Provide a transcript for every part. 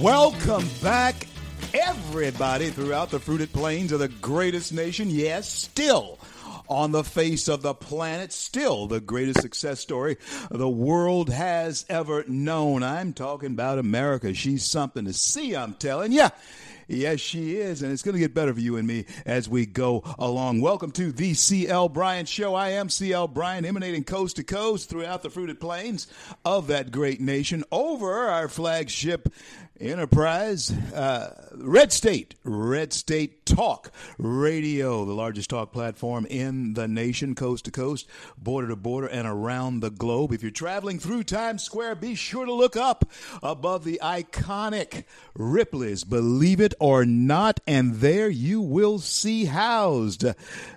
Welcome back, everybody throughout the fruited plains of the greatest nation. Yes, still on the face of the planet, still the greatest success story the world has ever known. I'm talking about America. She's something to see, I'm telling you. Yes, she is, and it's going to get better for you and me as we go along. Welcome to the CL Bryant Show. I am CL Bryant, emanating coast to coast throughout the fruited plains of that great nation over our flagship enterprise, uh, Red State, Red State Talk Radio, the largest talk platform in the nation, coast to coast, border to border, and around the globe. If you're traveling through Times Square, be sure to look up above the iconic Ripley's, believe it or not, and there you will see housed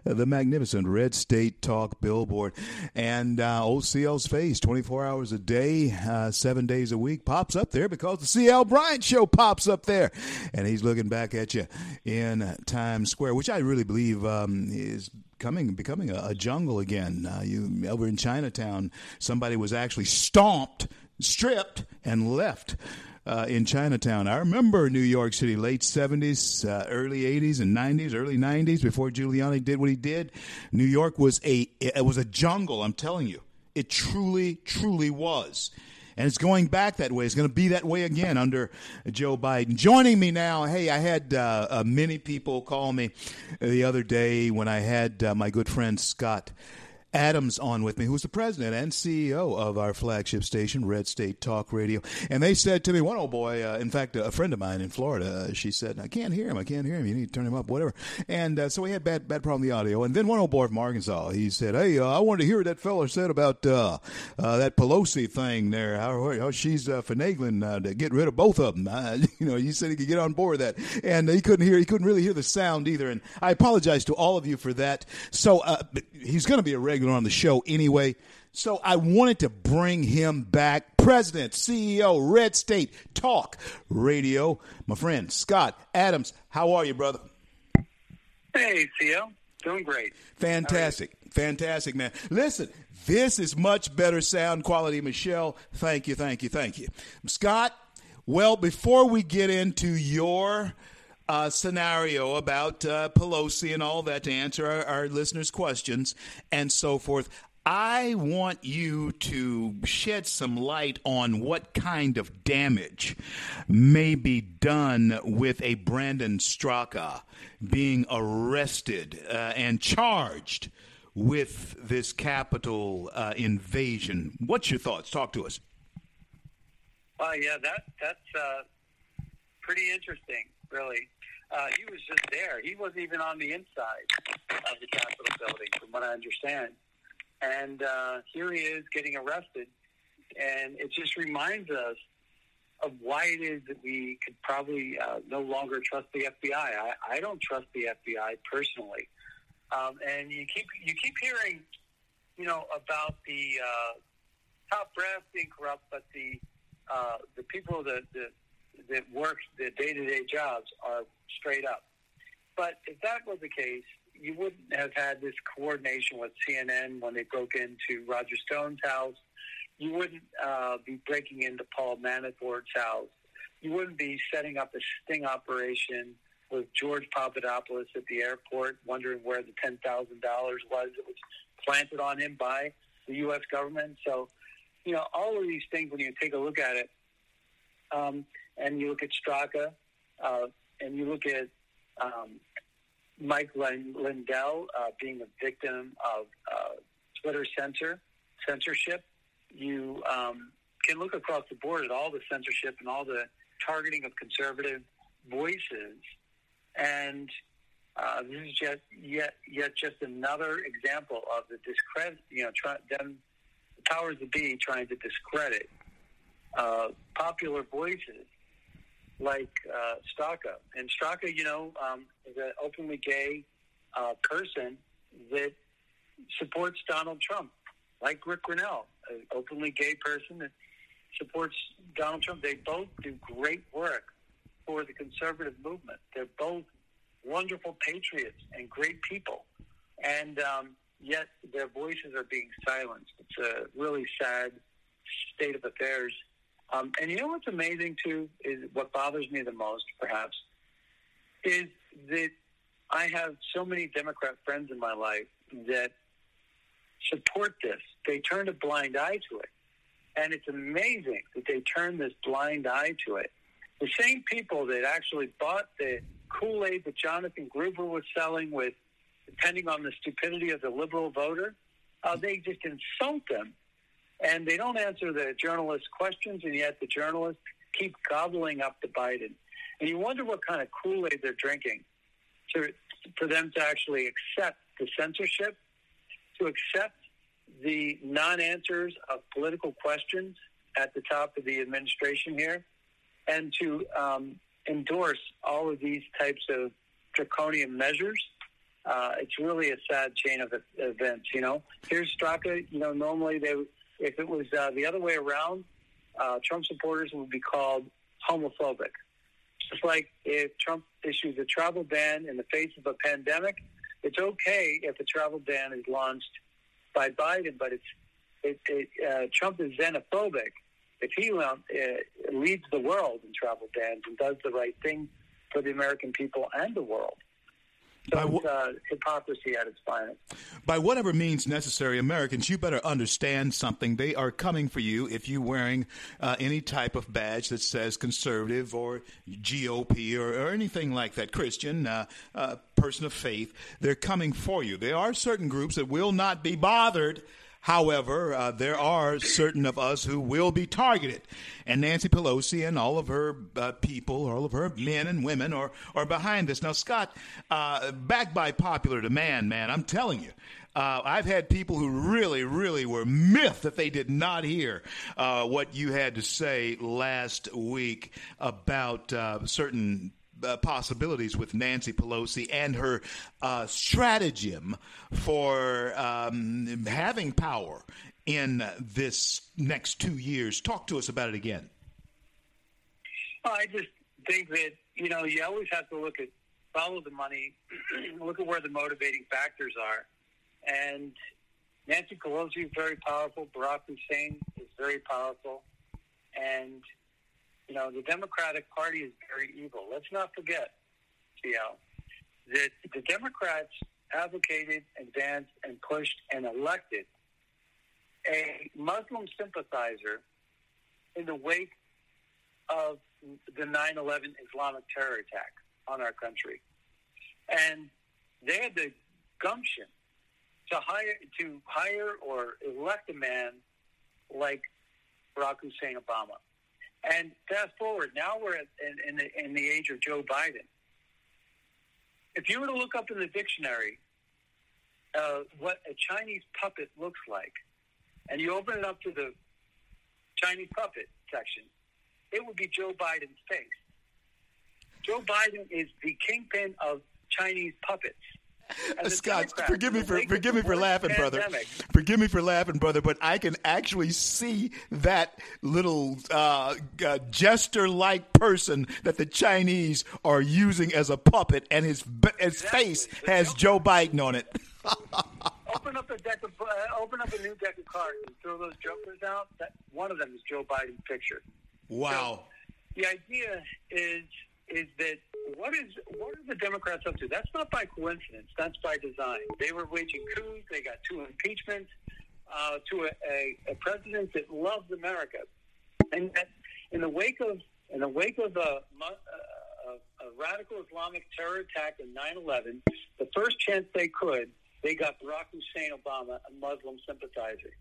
the magnificent Red State Talk billboard. And uh, OCL's face, 24 hours a day, uh, seven days a week, pops up there because the CL Bryant show pops up there. And he's looking back at you in Times Square, which I really believe um, is coming becoming a, a jungle again. Uh, you over in Chinatown, somebody was actually stomped, stripped, and left. Uh, in Chinatown. I remember New York City, late 70s, uh, early 80s and 90s, early 90s, before Giuliani did what he did. New York was a it was a jungle. I'm telling you, it truly, truly was. And it's going back that way. It's going to be that way again under Joe Biden. Joining me now, hey, I had uh, uh, many people call me the other day when I had uh, my good friend Scott Adams on with me, who's the president and CEO of our flagship station, Red State Talk Radio. And they said to me, one old boy, uh, in fact, a friend of mine in Florida, uh, she said, I can't hear him. I can't hear him. You need to turn him up, whatever. And uh, so we had bad bad problem with the audio. And then one old boy from Arkansas, he said, Hey, uh, I wanted to hear what that fella said about uh, uh, that Pelosi thing there, how, how she's finagling to get rid of both of them. you know, he said he could get on board with that. And he couldn't hear, he couldn't really hear the sound either. And I apologize to all of you for that. So he's going to be a regular regular on the show anyway. So I wanted to bring him back. President, CEO, Red State Talk Radio. My friend Scott Adams, how are you, brother? Hey, CEO. Doing great. Fantastic. Fantastic, man. Listen, this is much better sound quality, Michelle. Thank you, thank you, thank you. Scott, well, before we get into your uh, scenario about uh, Pelosi and all that to answer our, our listeners' questions and so forth. I want you to shed some light on what kind of damage may be done with a Brandon Straka being arrested uh, and charged with this Capitol uh, invasion. What's your thoughts? Talk to us. Uh, yeah, that that's uh, pretty interesting, really. Uh, he was just there. He wasn't even on the inside of the Capitol building, from what I understand. And uh, here he is getting arrested. And it just reminds us of why it is that we could probably uh, no longer trust the FBI. I, I don't trust the FBI personally. Um, and you keep you keep hearing, you know, about the uh, top brass being corrupt, but the uh, the people that, that that work the day to day jobs are straight up. But if that was the case, you wouldn't have had this coordination with CNN when they broke into Roger Stone's house. You wouldn't uh, be breaking into Paul Manafort's house. You wouldn't be setting up a sting operation with George Papadopoulos at the airport, wondering where the ten thousand dollars was that was planted on him by the U.S. government. So, you know, all of these things, when you take a look at it, um, and you look at Straka, uh, and you look at um, Mike Lindell uh, being a victim of uh, Twitter censor censorship. You um, can look across the board at all the censorship and all the targeting of conservative voices, and uh, this is just yet yet just another example of the discredit. You know, try, them the powers that be trying to discredit uh, popular voices like uh, Straka. And Straka, you know, um, is an openly gay uh, person that supports Donald Trump, like Rick Grenell, an openly gay person that supports Donald Trump. They both do great work for the conservative movement. They're both wonderful patriots and great people. And um, yet their voices are being silenced. It's a really sad state of affairs. Um, and you know what's amazing too is what bothers me the most, perhaps, is that I have so many Democrat friends in my life that support this. They turn a blind eye to it. And it's amazing that they turn this blind eye to it. The same people that actually bought the Kool Aid that Jonathan Gruber was selling with, depending on the stupidity of the liberal voter, uh, they just insult them. And they don't answer the journalists' questions, and yet the journalists keep gobbling up the Biden. And you wonder what kind of Kool Aid they're drinking to, for them to actually accept the censorship, to accept the non answers of political questions at the top of the administration here, and to um, endorse all of these types of draconian measures. Uh, it's really a sad chain of events. You know, here's Straka. You know, normally they, if it was uh, the other way around, uh, Trump supporters would be called homophobic. Just like if Trump issues a travel ban in the face of a pandemic, it's okay if a travel ban is launched by Biden, but it's it, it, uh, Trump is xenophobic. If he uh, leads the world in travel bans and does the right thing for the American people and the world. So By it's uh, hypocrisy at its finest. By whatever means necessary, Americans, you better understand something. They are coming for you if you're wearing uh, any type of badge that says conservative or GOP or, or anything like that, Christian, uh, uh, person of faith. They're coming for you. There are certain groups that will not be bothered However, uh, there are certain of us who will be targeted. And Nancy Pelosi and all of her uh, people, all of her men and women are, are behind this. Now, Scott, uh, backed by popular demand, man, I'm telling you, uh, I've had people who really, really were miffed that they did not hear uh, what you had to say last week about uh, certain uh, possibilities with Nancy Pelosi and her uh, stratagem for um, having power in this next two years. Talk to us about it again. I just think that you know you always have to look at follow the money, look at where the motivating factors are, and Nancy Pelosi is very powerful. Barack Hussein is very powerful, and you know, the Democratic Party is very evil. Let's not forget, CL, that the Democrats advocated, advanced, and pushed and elected a Muslim sympathizer in the wake of the 9 11 Islamic terror attack on our country. And they had the gumption to hire to hire or elect a man like Barack Hussein Obama. And fast forward, now we're in, in, the, in the age of Joe Biden. If you were to look up in the dictionary uh, what a Chinese puppet looks like, and you open it up to the Chinese puppet section, it would be Joe Biden's face. Joe Biden is the kingpin of Chinese puppets. Scott, forgive me for forgive me for laughing, pandemic. brother. Forgive me for laughing, brother. But I can actually see that little uh, uh, jester-like person that the Chinese are using as a puppet, and his his exactly. face has Joe Biden on it. open up a deck of uh, open up a new deck of cards and throw those jokers out. That one of them is Joe Biden's picture. Wow. So the idea is is that what is what are the Democrats up to? That's not by coincidence. That's by design. They were waging coups. They got two impeachments uh, to a, a, a, president that loves America, and in the wake of in the wake of a, a, a radical Islamic terror attack in 9/11, the first chance they could, they got Barack Hussein Obama, a Muslim sympathizer.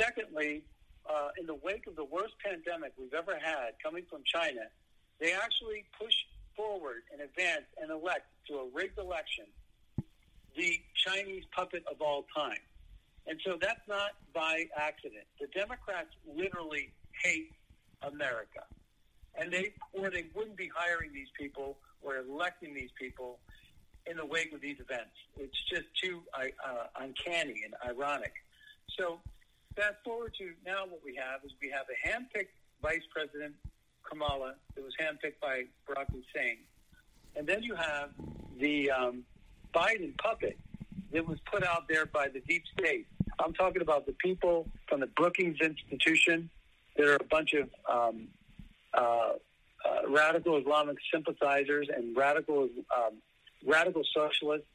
Secondly, uh, in the wake of the worst pandemic we've ever had coming from China, they actually pushed forward and advance and elect to a rigged election the Chinese puppet of all time. And so that's not by accident. The Democrats literally hate America. And they or they wouldn't be hiring these people or electing these people in the wake of these events. It's just too uh, uncanny and ironic. So fast forward to now what we have is we have a hand-picked vice president, Kamala, that was handpicked by Barack Hussein. And then you have the um, Biden puppet that was put out there by the deep state. I'm talking about the people from the Brookings Institution. There are a bunch of um, uh, uh, radical Islamic sympathizers and radical um, radical socialists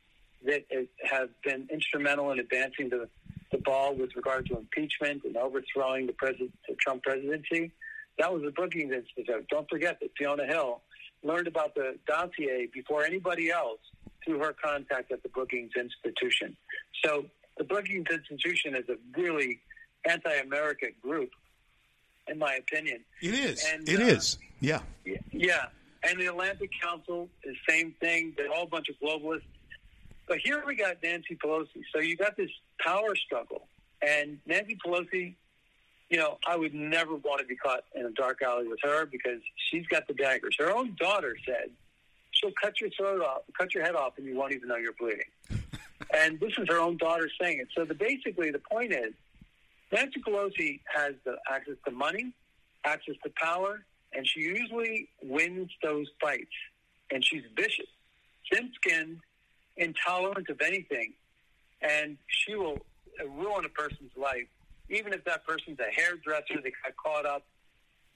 that have been instrumental in advancing the, the ball with regard to impeachment and overthrowing the, president, the Trump presidency. That was the Brookings Institute. Don't forget that Fiona Hill learned about the dossier before anybody else through her contact at the Brookings Institution. So the Brookings Institution is a really anti-American group, in my opinion. It is. And, it uh, is. Yeah. Yeah. And the Atlantic Council is the same thing. They're all a bunch of globalists. But here we got Nancy Pelosi. So you got this power struggle. And Nancy Pelosi, you know, I would never want to be caught in a dark alley with her because she's got the daggers. Her own daughter said she'll cut your throat off, cut your head off, and you won't even know you're bleeding. and this is her own daughter saying it. So the, basically, the point is, Nancy Pelosi has the access to money, access to power, and she usually wins those fights. And she's vicious, thin-skinned, intolerant of anything, and she will ruin a person's life, even if that person's a hairdresser that got caught up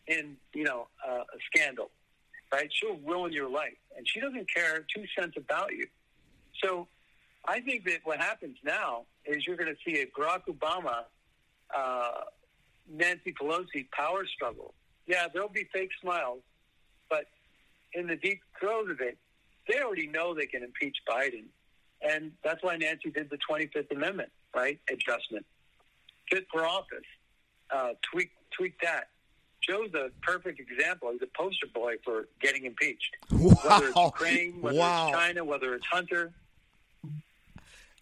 in, you know, uh, a scandal right? She'll ruin your life, and she doesn't care two cents about you. So, I think that what happens now is you're going to see a Barack Obama, uh, Nancy Pelosi power struggle. Yeah, there'll be fake smiles, but in the deep throat of it, they already know they can impeach Biden, and that's why Nancy did the 25th Amendment, right? Adjustment, fit for office, uh, tweak tweak that. Joe's a perfect example. He's a poster boy for getting impeached. Wow. Whether it's Ukraine, whether wow. it's China, whether it's Hunter.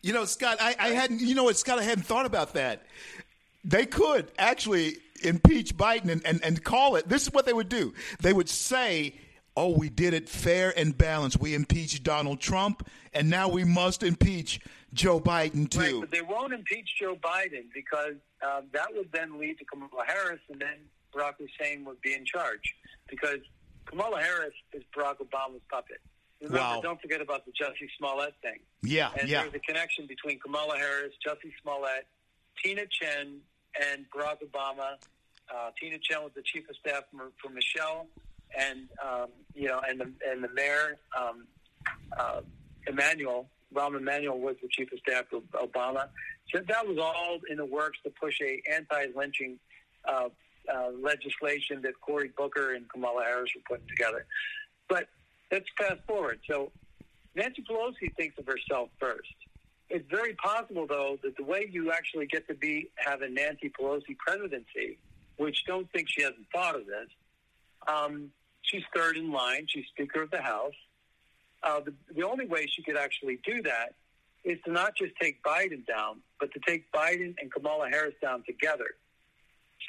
You know, Scott, I, I hadn't. You know what, Scott, I hadn't thought about that. They could actually impeach Biden and, and, and call it. This is what they would do. They would say, "Oh, we did it fair and balanced. We impeached Donald Trump, and now we must impeach Joe Biden too." Right, but they won't impeach Joe Biden because um, that would then lead to Kamala Harris, and then Barack Hussein would be in charge because Kamala Harris is Barack Obama's puppet. Remember, wow. don't forget about the Jussie Smollett thing. Yeah, and yeah. there's a connection between Kamala Harris, Jussie Smollett, Tina Tchen, and Barack Obama. Uh, Tina Tchen was the chief of staff for, for Michelle, and um, you know, and the and the mayor um, uh, Emanuel Rahm Emanuel was the chief of staff of Obama. So that was all in the works to push a anti-lynching uh, uh, legislation that Cory Booker and Kamala Harris were putting together. But let's fast forward. So Nancy Pelosi thinks of herself first. It's very possible, though, that the way you actually get to be have a Nancy Pelosi presidency, which don't think she hasn't thought of this. Um, she's third in line. She's Speaker of the House. Uh, the, the only way she could actually do that is to not just take Biden down, but to take Biden and Kamala Harris down together.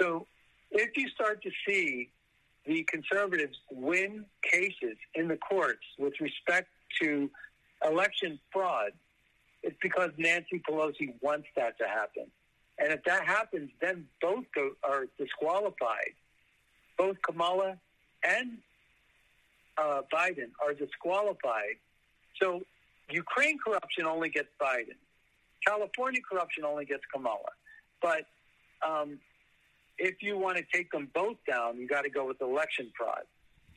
So if you start to see the conservatives win cases in the courts with respect to election fraud, it's because Nancy Pelosi wants that to happen. And if that happens, then both are disqualified. Both Kamala and uh, Biden are disqualified. So Ukraine corruption only gets Biden. California corruption only gets Kamala. But um, if you want to take them both down, you got to go with election fraud.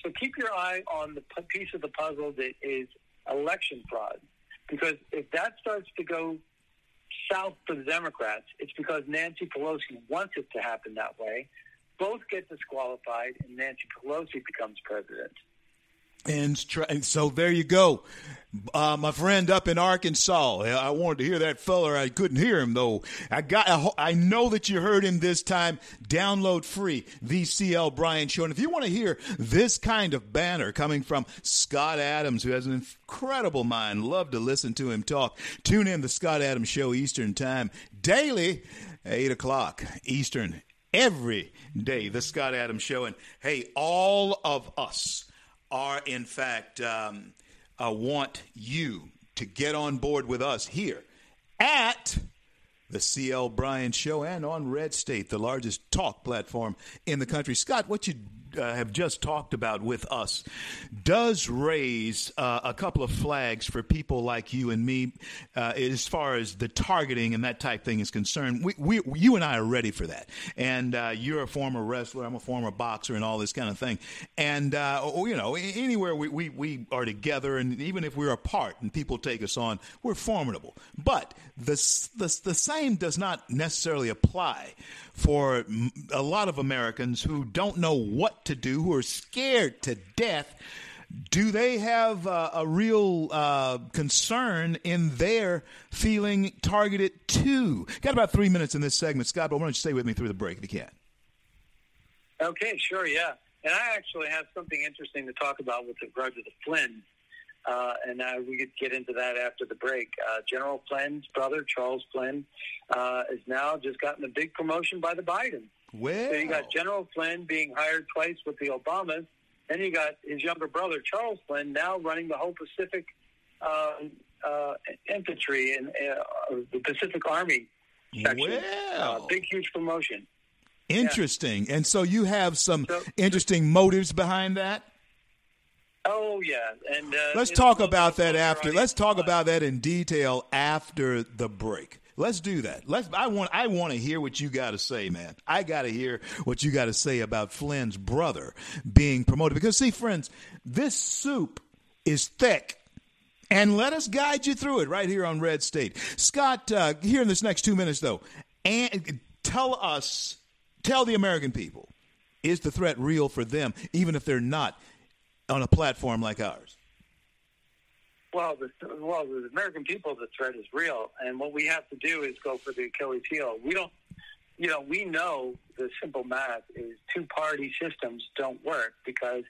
So keep your eye on the piece of the puzzle that is election fraud, because if that starts to go south for the Democrats, it's because Nancy Pelosi wants it to happen that way. Both get disqualified, and Nancy Pelosi becomes president. And, and so there you go. Uh, my friend up in Arkansas. I wanted to hear that feller. I couldn't hear him though. I got. I know that you heard him this time. Download free the CL Bryant Show. And if you want to hear this kind of banner coming from Scott Adams, who has an incredible mind, love to listen to him talk. Tune in the Scott Adams Show Eastern Time daily, eight o'clock Eastern every day. The Scott Adams Show. And hey, all of us are in fact. Um, uh, want you to get on board with us here at the CL Bryant Show and on Red State, the largest talk platform in the country. Scott, what you uh, have just talked about with us does raise uh, a couple of flags for people like you and me uh, as far as the targeting and that type thing is concerned. We, we you and I are ready for that. And uh, you're a former wrestler, I'm a former boxer, and all this kind of thing. And, uh, you know, anywhere we, we, we are together, and even if we're apart and people take us on, we're formidable. But the, the, the same does not necessarily apply for a lot of Americans who don't know what to do, who are scared to death. Do they have uh, a real uh, concern in their feeling targeted too? Got about three minutes in this segment, Scott, but why don't you stay with me through the break if you can? Okay, sure, yeah. And I actually have something interesting to talk about with regard to the Flynn uh, and uh, we could get into that after the break. Uh, General Flynn's brother, Charles Flynn, uh, is now just gotten a big promotion by the Biden. Well, so you got General Flynn being hired twice with the Obamas. Then you got his younger brother, Charles Flynn, now running the whole Pacific uh, uh, infantry and the Pacific Army section. Well, big, huge promotion. Interesting. Yeah. And so you have some so, interesting motives behind that? Oh yeah, and uh, let's talk about that after. Let's talk about that in detail after the break. Let's do that. Let's. I want. I want to hear what you got to say, man. I got to hear what you got to say about Flynn's brother being promoted. Because see, friends, this soup is thick. And let us guide you through it right here on Red State. Scott, uh, here in this next two minutes, though, and tell us, tell the American people, is the threat real for them, even if they're not on a platform like ours? Well, the, well, the American people, the threat is real, and what we have to do is go for the Achilles heel. We don't, you know, we know the simple math is two-party systems don't work because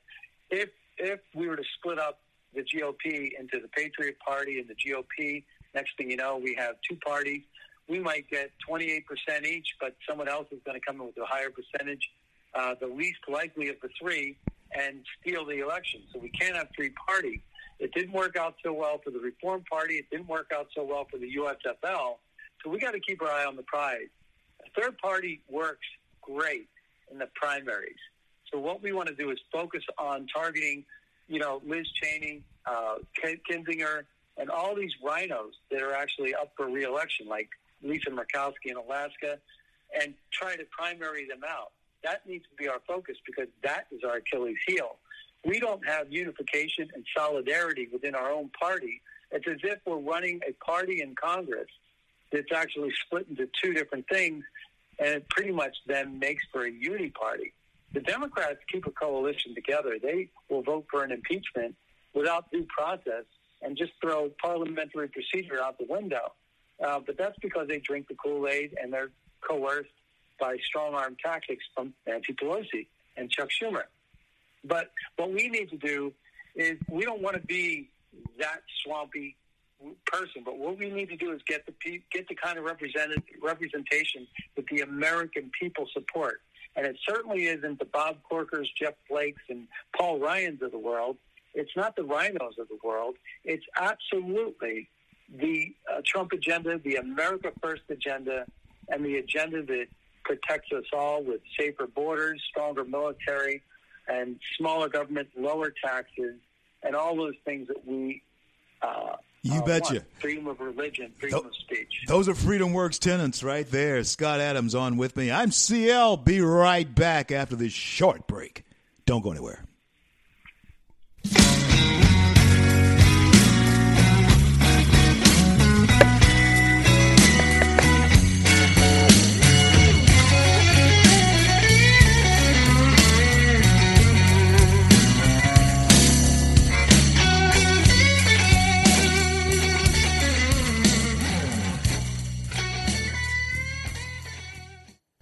if if we were to split up the GOP into the Patriot Party and the GOP, next thing you know, we have two parties. We might get 28% each, but someone else is going to come in with a higher percentage. Uh, the least likely of the three and steal the election. So we can't have three parties. It didn't work out so well for the Reform Party. It didn't work out so well for the USFL. So we got to keep our eye on the prize. A third party works great in the primaries. So what we want to do is focus on targeting, you know, Liz Cheney, uh, Kinzinger, and all these RINOs that are actually up for reelection, like Lisa Murkowski in Alaska, and try to primary them out. That needs to be our focus because that is our Achilles heel. We don't have unification and solidarity within our own party. It's as if we're running a party in Congress that's actually split into two different things, and it pretty much then makes for a unity party. The Democrats keep a coalition together. They will vote for an impeachment without due process and just throw parliamentary procedure out the window. Uh, but that's because they drink the Kool Aid and they're coerced by strong arm tactics from Nancy Pelosi and Chuck Schumer. But what we need to do is we don't want to be that swampy person, but what we need to do is get the get the kind of representation that the American people support. And it certainly isn't the Bob Corkers, Jeff Flakes, and Paul Ryans of the world. It's not the RINOs of the world. It's absolutely the uh, Trump agenda, the America First agenda, and the agenda that protects us all with safer borders, stronger military, and smaller government, lower taxes, and all those things that we. Uh, you uh, betcha. Want. Freedom of religion, freedom Th- of speech. Those are FreedomWorks tenants right there. Scott Adams on with me. I'm CL. Be right back after this short break. Don't go anywhere.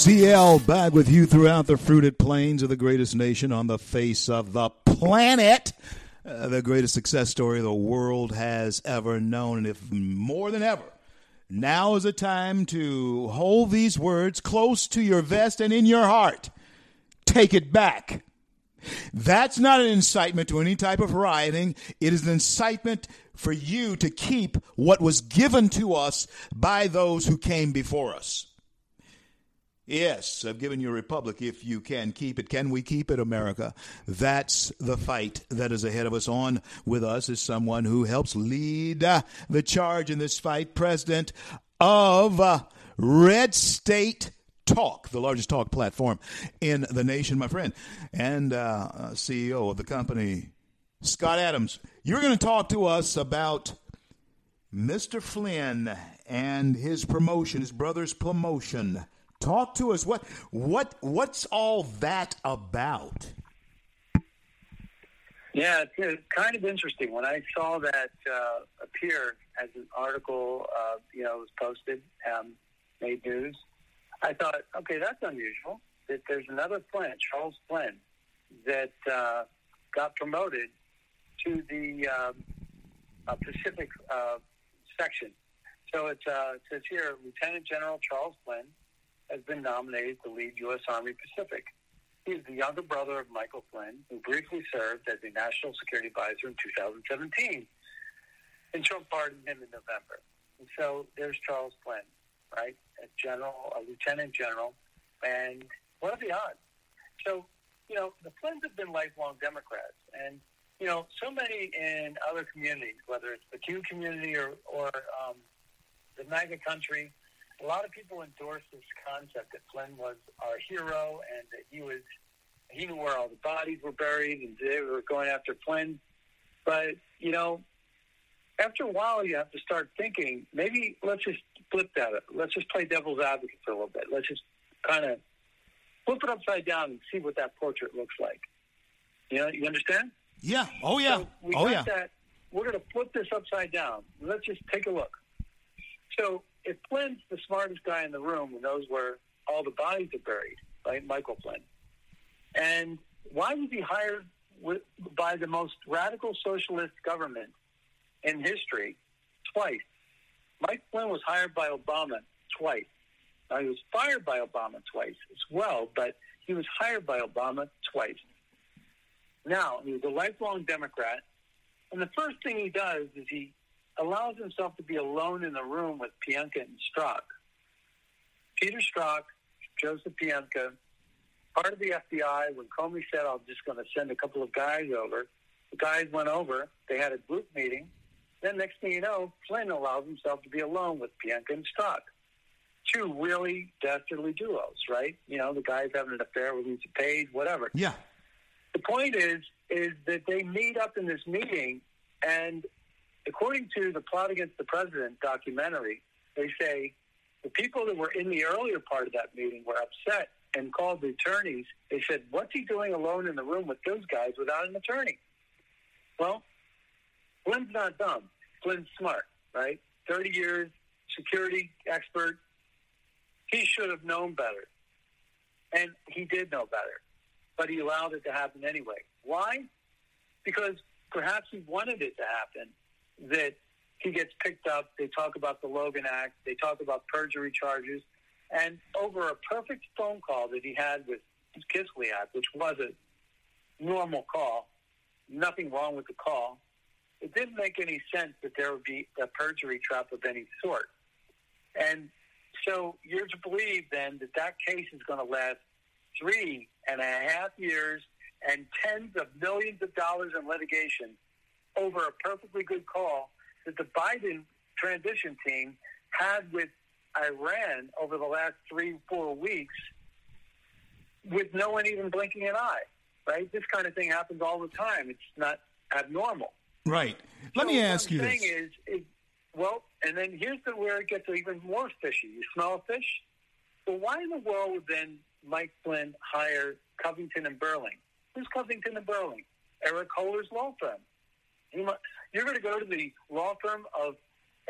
CL back with you throughout the fruited plains of the greatest nation on the face of the planet. Uh, the greatest success story the world has ever known. And if more than ever, now is a time to hold these words close to your vest and in your heart. Take it back. That's not an incitement to any type of rioting. It is an incitement for you to keep what was given to us by those who came before us. Yes, I've given you a republic if you can keep it. Can we keep it, America? That's the fight that is ahead of us. On with us is someone who helps lead uh, the charge in this fight, President of uh, Red State Talk, the largest talk platform in the nation, my friend, and uh, CEO of the company, Scott Adams. You're going to talk to us about Mr. Flynn and his promotion, his brother's promotion. Talk to us. What what what's all that about? Yeah, it's, kind of interesting. When I saw that uh, appear as an article, uh, you know, was posted, um, made news, I thought, okay, that's unusual. That there's another Flynn, Charles Flynn, that uh, got promoted to the um, uh, Pacific uh, section. So it's, uh, it says here, Lieutenant General Charles Flynn has been nominated to lead U.S. Army Pacific. He is the younger brother of Michael Flynn, who briefly served as the National Security Advisor in 2017. And Trump pardoned him in November. And so there's Charles Flynn, right? A general, a lieutenant general. And what are the odds? So, you know, the Flynns have been lifelong Democrats. And, you know, so many in other communities, whether it's the Q community or, or um, the MAGA country, a lot of people endorse this concept that Flynn was our hero and that he was he knew where all the bodies were buried and they were going after Flynn. But you know, after a while, you have to start thinking maybe let's just flip that. Up. Let's just play devil's advocate for a little bit. Let's just kind of flip it upside down and see what that portrait looks like. You know, you understand? Yeah. Oh yeah. So we oh got yeah. that. We're going to flip this upside down. Let's just take a look. So if Flynn's the smartest guy in the room who knows where all the bodies are buried, right? Michael Flynn. And why was he hired with, by the most radical socialist government in history twice? Mike Flynn was hired by Obama twice. Now, he was fired by Obama twice as well, but he was hired by Obama twice. Now, he was a lifelong Democrat, and the first thing he does is he allows himself to be alone in the room with Pientka and Strzok. Peter Strzok, Joseph Pientka, part of the FBI, when Comey said, I'm just going to send a couple of guys over, the guys went over, they had a group meeting. Then next thing you know, Flynn allows himself to be alone with Pientka and Strzok. Two really dastardly duos, right? You know, the guy's having an affair with Lisa Page, whatever. Yeah. The point is, is that they meet up in this meeting, and according to the Plot Against the President documentary, they say the people that were in the earlier part of that meeting were upset and called the attorneys. They said, "What's he doing alone in the room with those guys without an attorney?" Well, Flynn's not dumb. Flynn's smart, right? Thirty years, security expert. He should have known better, and he did know better, but he allowed it to happen anyway. Why? Because perhaps he wanted it to happen. That he gets picked up. They talk about the Logan Act. They talk about perjury charges. And over a perfect phone call that he had with Kislyak, which was a normal call, nothing wrong with the call, it didn't make any sense that there would be a perjury trap of any sort. And so you're to believe then that that case is going to last three and a half years and tens of millions of dollars in litigation over a perfectly good call that the Biden transition team had with Iran over the last three, four weeks with no one even blinking an eye, right? This kind of thing happens all the time. It's not abnormal. Right. Let So me ask you this. Is, is, well, and then here's the where it gets even more fishy. You smell a fish? Well, why in the world would then Mike Flynn hire Covington and Burling? Who's Covington and Burling? Eric Holder's law firm. You mu- You're going to go to the law firm of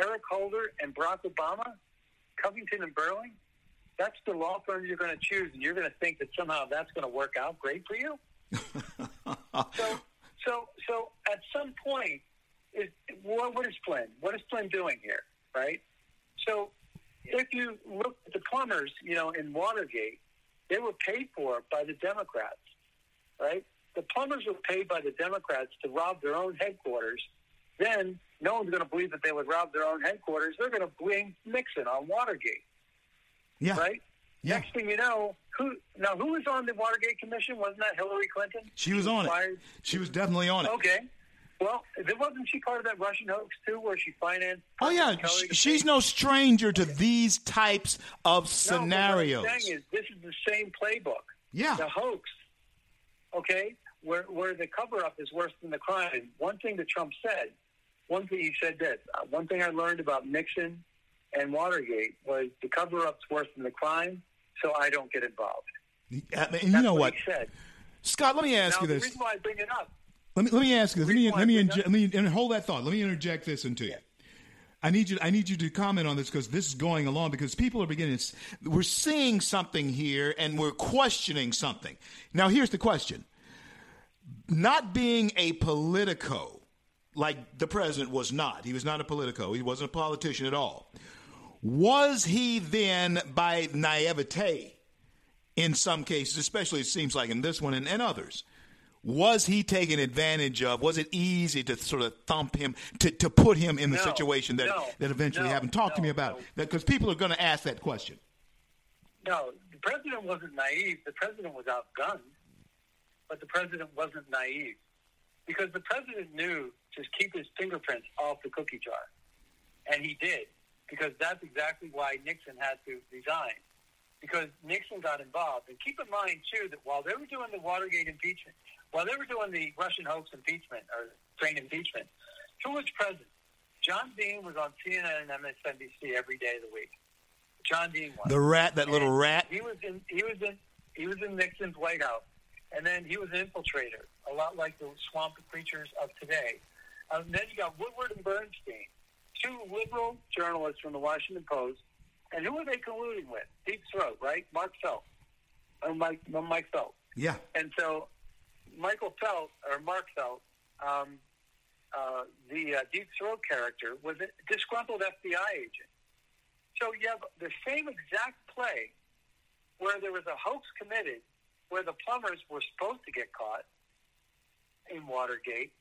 Eric Holder and Barack Obama, Covington and Burling? That's the law firm you're going to choose, and you're going to think that somehow that's going to work out great for you? so, so, so at some point, is what, what is Flynn? What is Flynn doing here, right? So, if you look at the plumbers, you know, in Watergate, they were paid for by the Democrats, right? The plumbers were paid by the Democrats to rob their own headquarters. Then no one's going to believe that they would rob their own headquarters. They're going to blame Nixon on Watergate, Yeah. right? Yeah. Next thing you know, who now who was on the Watergate Commission? Wasn't that Hillary Clinton? She was on it. fired? She was definitely on it. Okay. Well, wasn't she part of that Russian hoax too, where she financed? Oh yeah, Kelly Sh- to she's no stranger to these types of scenarios. but what I'm saying is, this is the same playbook. Yeah. The hoax. Okay, where where the cover up is worse than the crime. One thing that Trump said, one thing he said this. Uh, one thing I learned about Nixon and Watergate was the cover up's worse than the crime, so I don't get involved. I mean, and you That's know what what, he said. Scott? Let me ask Now, you the this. reason why I bring it up Let me let me ask you this. Let me let me, inje- let me and hold that thought. Let me interject this into you. I need you. I need you to comment on this because this is going along because people are beginning. We're seeing something here and we're questioning something. Now, here's the question: Not being a politico, like the president was not. He was not a politico. He wasn't a politician at all. Was he then, by naivete, in some cases, especially it seems like in this one and, and others, was he taken advantage of? Was it easy to sort of thump him, to, to put him in the No, situation that, no, that eventually no, happened? Talk to me about it. Because people are going to ask that question. No, the president wasn't naive. The president was outgunned, but the president wasn't naive because the president knew to keep his fingerprints off the cookie jar, and he did because that's exactly why Nixon had to resign because Nixon got involved. And keep in mind too that while they were doing the Watergate impeachment, while they were doing the Russian hoax impeachment or train impeachment, who was president? John Dean was on CNN and MSNBC every day of the week. John Dean was. The rat, that little rat. He was in. He was in. He was in Nixon's White House, and then he was an infiltrator, a lot like the swamp creatures of today. Um, then you got Woodward and Bernstein, two liberal journalists from the Washington Post, and who are they colluding with? Deep Throat, right? Mark Felt, or Mike, Mike Felt. Yeah. And so Michael Felt or Mark Felt, um, uh, the uh, Deep Throat character, was a disgruntled FBI agent. So you have the same exact play where there was a hoax committed, where the plumbers were supposed to get caught in Watergate,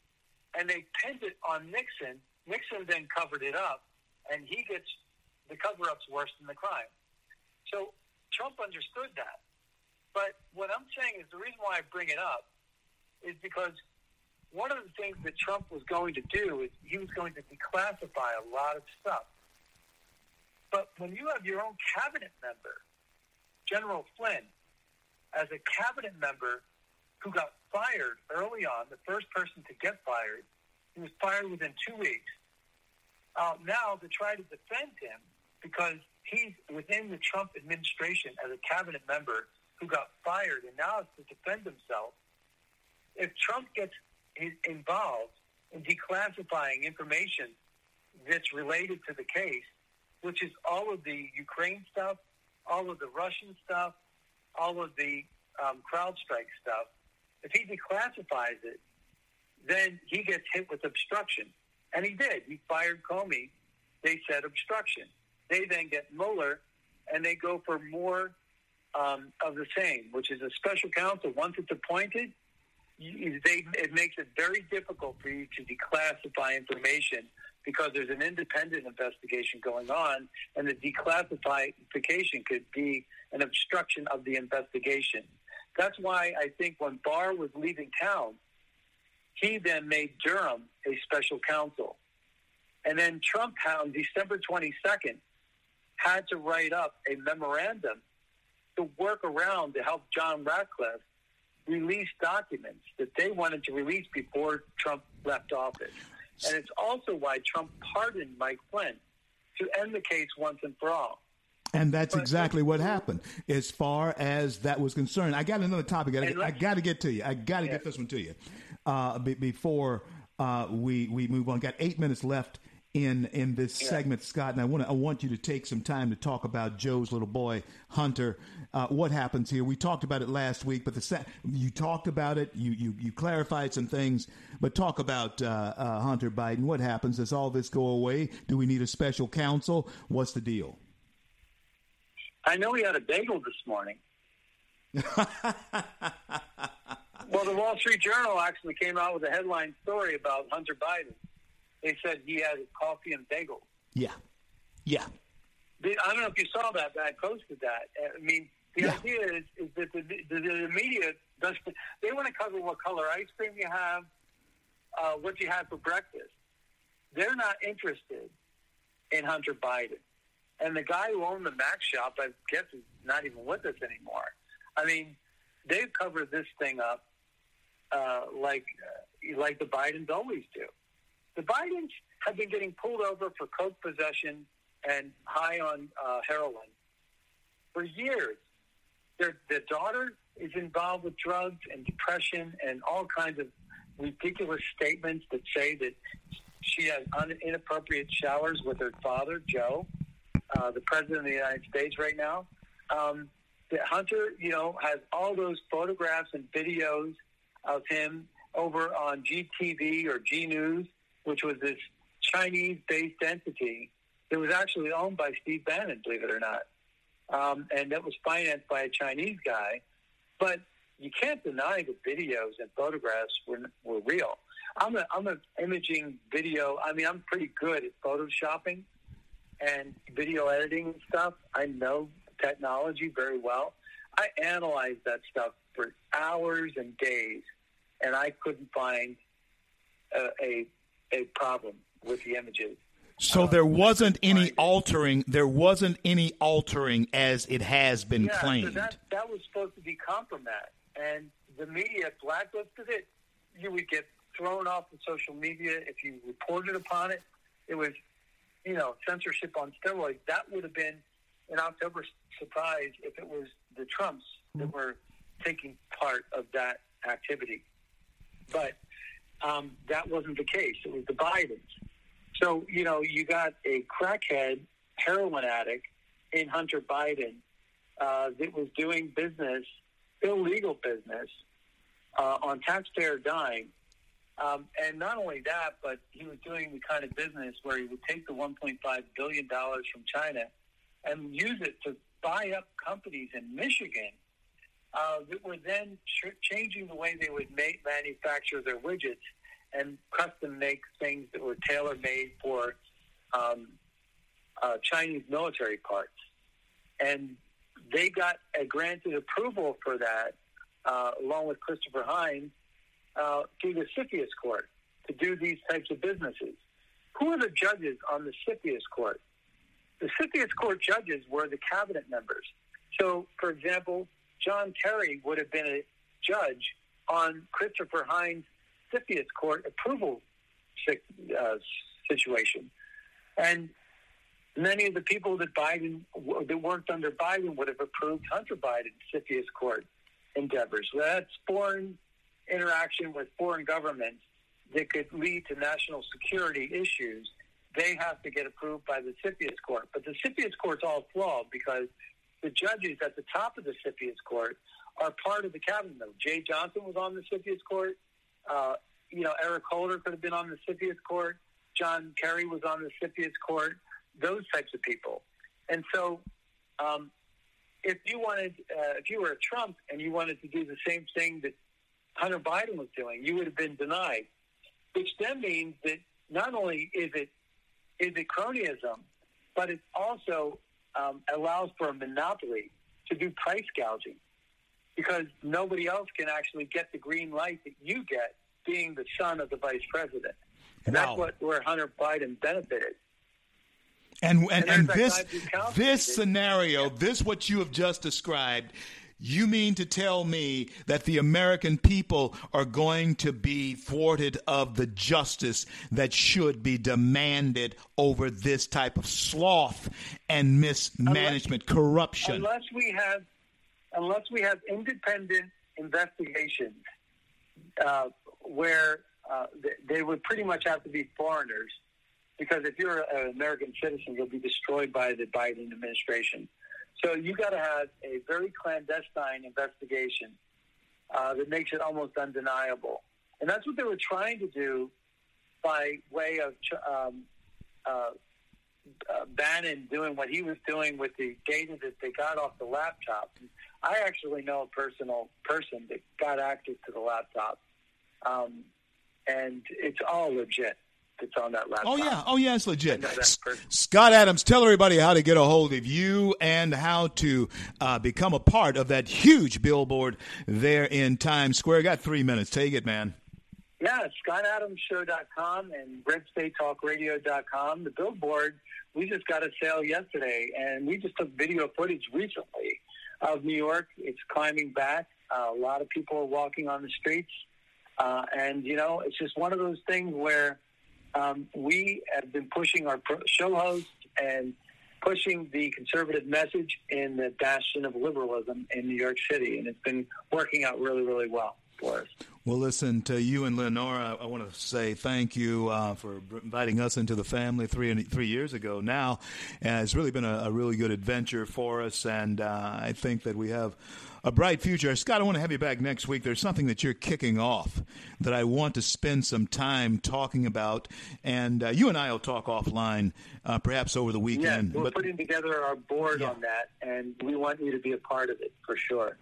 and they pinned it on Nixon. Nixon then covered it up, and he gets the cover-up's worse than the crime. So Trump understood that. But what I'm saying is the reason why I bring it up is because one of the things that Trump was going to do is he was going to declassify a lot of stuff. But when you have your own cabinet member, General Flynn, as a cabinet member who got fired early on, the first person to get fired, he was fired within two weeks. Uh, now to try to defend him because he's within the Trump administration as a cabinet member who got fired and now has to defend himself. If Trump gets involved in declassifying information that's related to the case, which is all of the Ukraine stuff, all of the Russian stuff, all of the um, CrowdStrike stuff, if he declassifies it, then he gets hit with obstruction. And he did. He fired Comey. They said obstruction. They then get Mueller, and they go for more um, of the same, which is a special counsel. Once it's appointed, they, it makes it very difficult for you to declassify information because there's an independent investigation going on, and the declassification could be an obstruction of the investigation. That's why I think when Barr was leaving town, he then made Durham a special counsel. And then Trump, on December 22nd, had to write up a memorandum to work around to help John Ratcliffe release documents that they wanted to release before Trump left office. And it's also why Trump pardoned Mike Flynn to end the case once and for all. And that's exactly what happened as far as that was concerned. I got another topic. I, I got to get to you. I got to yeah. get this one to you uh, b- before uh, we we move on. Got eight minutes left in in this yeah. segment, Scott, and I want I want you to take some time to talk about Joe's little boy Hunter. Uh, what happens here? We talked about it last week, but the you talked about it. You you you clarified some things, but talk about uh, uh, Hunter Biden. What happens? Does all this go away? Do we need a special counsel? What's the deal? I know he had a bagel this morning. well, the Wall Street Journal actually came out with a headline story about Hunter Biden they said he had coffee and bagels. Yeah, yeah. I don't know if you saw that, but I posted that. I mean, the yeah. idea is, is that the, the, the media does they want to cover what color ice cream you have, uh, what you had for breakfast. They're not interested in Hunter Biden, and the guy who owned the Mac shop, I guess, is not even with us anymore. I mean, they've covered this thing up uh, like uh, like the Bidens always do. The Bidens have been getting pulled over for coke possession and high on uh, heroin for years. Their, their daughter is involved with drugs and depression and all kinds of ridiculous statements that say that she has un- inappropriate showers with her father, Joe, uh, the president of the United States right now. Um, that Hunter, you know, has all those photographs and videos of him over on GTV or G News which was this Chinese-based entity that was actually owned by Steve Bannon, believe it or not, um, and that was financed by a Chinese guy. But you can't deny the videos and photographs were, were real. I'm a, I'm an imaging video. I mean, I'm pretty good at photoshopping and video editing and stuff. I know technology very well. I analyzed that stuff for hours and days, and I couldn't find a, a a problem with the images. So uh, there wasn't any altering. There wasn't any altering as it has been yeah, claimed. So that that was supposed to be compromised, and the media blacklisted it. You would get thrown off of social media if you reported upon it. It was, you know, censorship on steroids. That would have been an October surprise if it was the Trumps that were taking part of that activity. But um, that wasn't the case. It was the Bidens. So, you know, you got a crackhead heroin addict in Hunter Biden uh, that was doing business, illegal business, uh, on taxpayer dime. Um, and not only that, but he was doing the kind of business where he would take the $1.5 billion from China and use it to buy up companies in Michigan uh, that were then ch- changing the way they would make manufacture their widgets and custom make things that were tailor made for um, uh, Chinese military parts. And they got a granted approval for that, uh, along with Christopher Heinz, uh, through the CFIUS court to do these types of businesses. Who are the judges on the CFIUS court? The CFIUS court judges were the cabinet members. So, for example, John Kerry would have been a judge on Christopher Heinz' CFIUS court approval uh, situation. And many of the people that Biden that worked under Biden would have approved Hunter Biden's CFIUS court endeavors. That's foreign interaction with foreign governments that could lead to national security issues. They have to get approved by the CFIUS court. But the CFIUS court's all flawed because the judges at the top of the CFIUS court are part of the cabinet. Jeh Johnson was on the CFIUS court. Uh, you know, Eric Holder could have been on the CFIUS court. John Kerry was on the CFIUS court. Those types of people. And so, um, if you wanted, uh, if you were a Trump and you wanted to do the same thing that Hunter Biden was doing, you would have been denied. Which then means that not only is it is it cronyism, but it's also um, allows for a monopoly to do price gouging because nobody else can actually get the green light that you get being the son of the vice president. And Wow. that's what where Hunter Biden benefited. And and, And and this that guy Bukowski this scenario, this what you have just described, you mean to tell me that the American people are going to be thwarted of the justice that should be demanded over this type of sloth and mismanagement, corruption? Unless we have, unless we have independent investigations, uh, where uh, they would pretty much have to be foreigners, because if you're an American citizen, you'll be destroyed by the Biden administration. So you got to have a very clandestine investigation uh, that makes it almost undeniable, and that's what they were trying to do by way of um, uh, uh, Bannon doing what he was doing with the data that they got off the laptop. I actually know a personal person that got access to the laptop, um, and it's all legit. That's on that laptop. Oh yeah, oh yeah, it's legit. Scott Adams, tell everybody how to get a hold of you and how to uh, become a part of that huge billboard there in Times Square. Got three minutes. Take it, man. Yeah, ScottAdamsShow.com and RedStateTalkRadio.com. The billboard, we just got a sale yesterday, and we just took video footage recently of New York. It's climbing back. Uh, a lot of people are walking on the streets. Uh, and, you know, it's just one of those things where um, we have been pushing our show hosts and pushing the conservative message in the bastion of liberalism in New York City. And it's been working out really, really well for us. Well, listen to you and Lenora. I want to say thank you uh, for inviting us into the family three three years ago. Now, uh, it's really been a, a really good adventure for us, and uh, I think that we have a bright future. Scott, I want to have you back next week. There's something that you're kicking off that I want to spend some time talking about, and uh, you and I will talk offline, uh, perhaps over the weekend. we're but putting together our board Yeah. on that, and we want you to be a part of it for sure.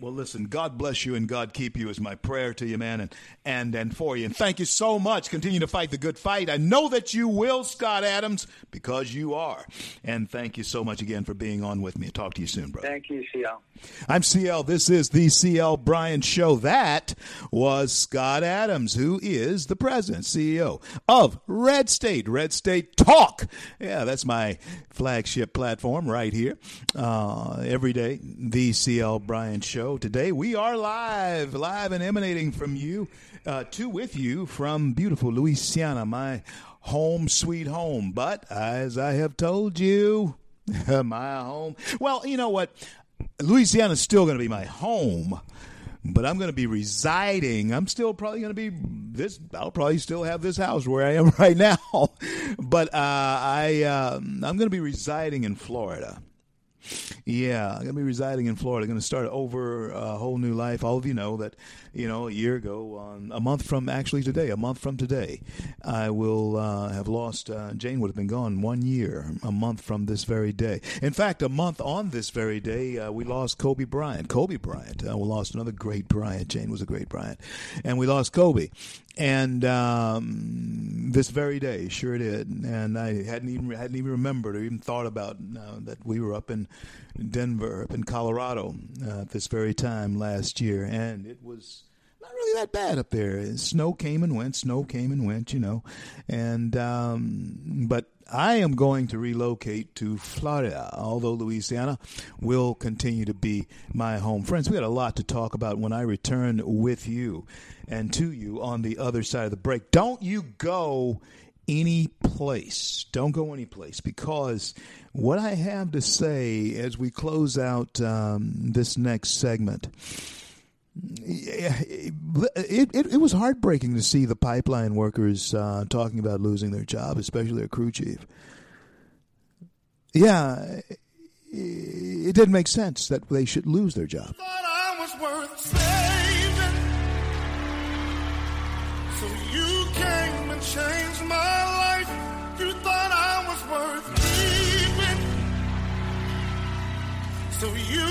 Well, listen, God bless you and God keep you is my prayer to you, man, and and and for you. And thank you so much. Continue to fight the good fight. I know that you will, Scott Adams, because you are. And thank you so much again for being on with me. Talk to you soon, brother. Thank you, CL. I'm CL. This is the CL Bryant Show. That was Scott Adams, who is the president, CEO of Red State, Red State Talk. Yeah, that's my flagship platform right here. Uh, every day, the CL Bryant Show. Today, we are live, live and emanating from you, uh, to with you from beautiful Louisiana, my home, sweet home. But as I have told you, my home. Well, you know what? Louisiana's still going to be my home, but I'm going to be residing. I'm still probably going to be this. I'll probably still have this house where I am right now, but uh, I um, I'm going to be residing in Florida. Yeah, I'm gonna be residing in Florida. I'm Going to start over a whole new life. All of you know that, you know, a year ago, um, a month from actually today, a month from today, I will uh, have lost. Uh, Jane would have been gone one year, a month from this very day. In fact, a month on this very day, uh, we lost Kobe Bryant. Kobe Bryant. Uh, we lost another great Bryant. Jane was a great Bryant, and we lost Kobe. And um, this very day, sure did. And I hadn't even hadn't even remembered or even thought about uh, that we were up in Denver, up in Colorado, uh, at this very time last year, and it was really that bad up there. Snow came and went. Snow came and went. You know, and um, but I am going to relocate to Florida, although Louisiana will continue to be my home. Friends, we got a lot to talk about when I return with you and to you on the other side of the break. Don't you go any place. Don't go any place because what I have to say as we close out um, this next segment. It, it, it was heartbreaking to see the pipeline workers uh, talking about losing their job, especially their crew chief. Yeah, it didn't make sense that they should lose their job. So you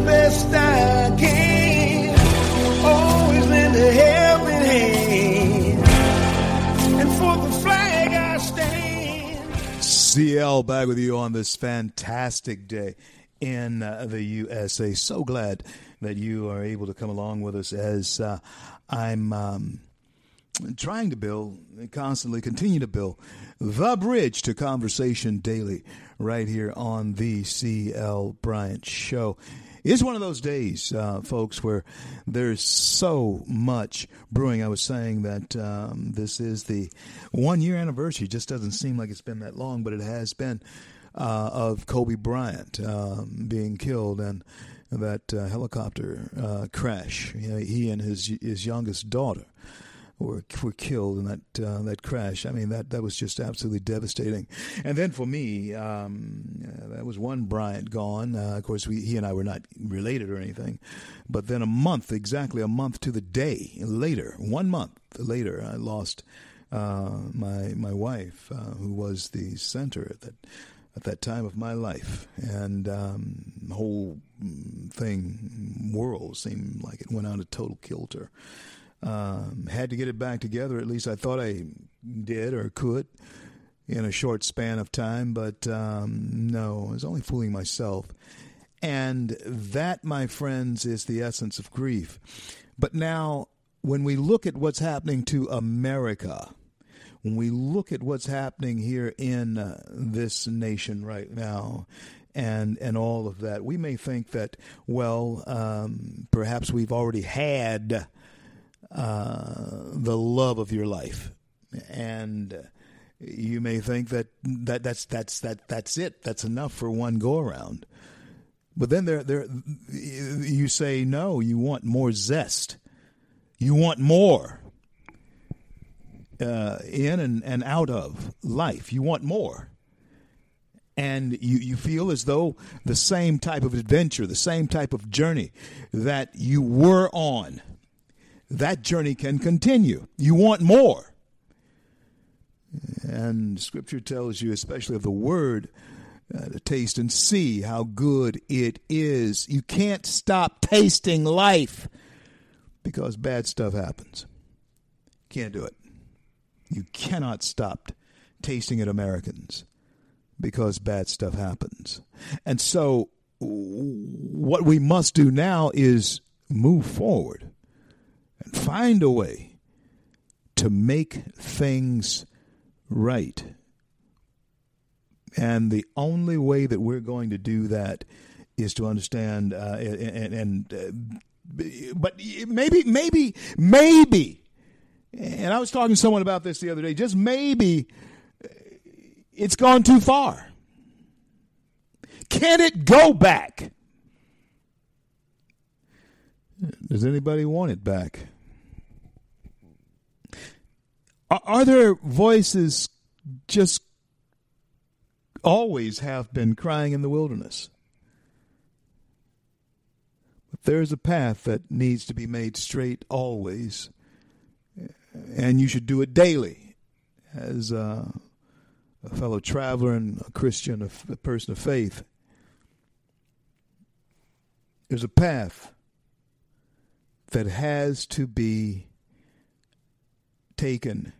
The best I can, always a helping hand, and for the flag I stand. CL back with you on this fantastic day in uh, the USA. So glad that you are able to come along with us as uh, I'm um, trying to build, constantly continue to build the bridge to conversation daily right here on the CL Bryant Show. It's one of those days, uh, folks, where there's so much brewing. I was saying that um, this is the one year anniversary. It just doesn't seem like it's been that long, but it has been uh, of Kobe Bryant um, being killed and that uh, helicopter uh, crash. You know, he and his his youngest daughter were were killed in that uh, that crash. I mean that that was just absolutely devastating. And then for me, um, uh, that was one Bryant gone. Uh, of course, we, he and I were not related or anything. But then a month, exactly a month to the day later, one month later, I lost uh, my my wife, uh, who was the center at that at that time of my life, and um, the whole thing world seemed like it went out of total kilter. Um, had to get it back together. At least I thought I did or could in a short span of time, but um, no, I was only fooling myself. And that, my friends, is the essence of grief. But now, when we look at what's happening to America, when we look at what's happening here in uh, this nation right now, and and all of that, we may think that well, um, perhaps we've already had uh, the love of your life, and you may think that, that that's that's that that's it. That's enough for one go around. But then there there you say no. You want more zest. You want more uh, in and, and out of life. You want more. And you, you feel as though the same type of adventure, the same type of journey that you were on, that journey can continue. You want more. And Scripture tells you, especially of the Word, uh, to taste and see how good it is. You can't stop tasting life because bad stuff happens. Can't do it. You cannot stop tasting it, Americans, because bad stuff happens. And so, what we must do now is move forward and find a way to make things right. And the only way that we're going to do that is to understand uh, and, and uh, but maybe maybe maybe and I was talking to someone about this the other day. Just maybe it's gone too far. Can it go back? Does anybody want it back? Are, there voices just always have been crying in the wilderness? But there's a path that needs to be made straight always and you should do it daily as a, a fellow traveler and a Christian, a, a person of faith. There's a path that has to be taken.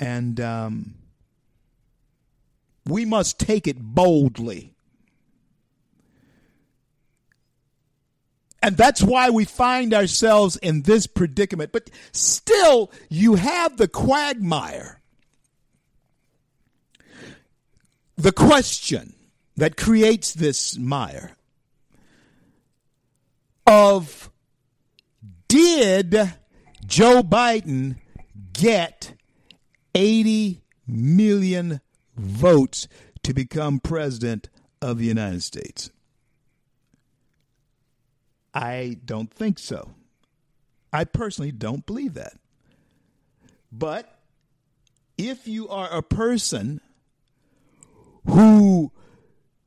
And um, we must take it boldly. And that's why we find ourselves in this predicament. But still, you have the quagmire. The question that creates this mire of did Joe Biden get 80 million votes to become president of the United States? I don't think so. I personally don't believe that. But if you are a person who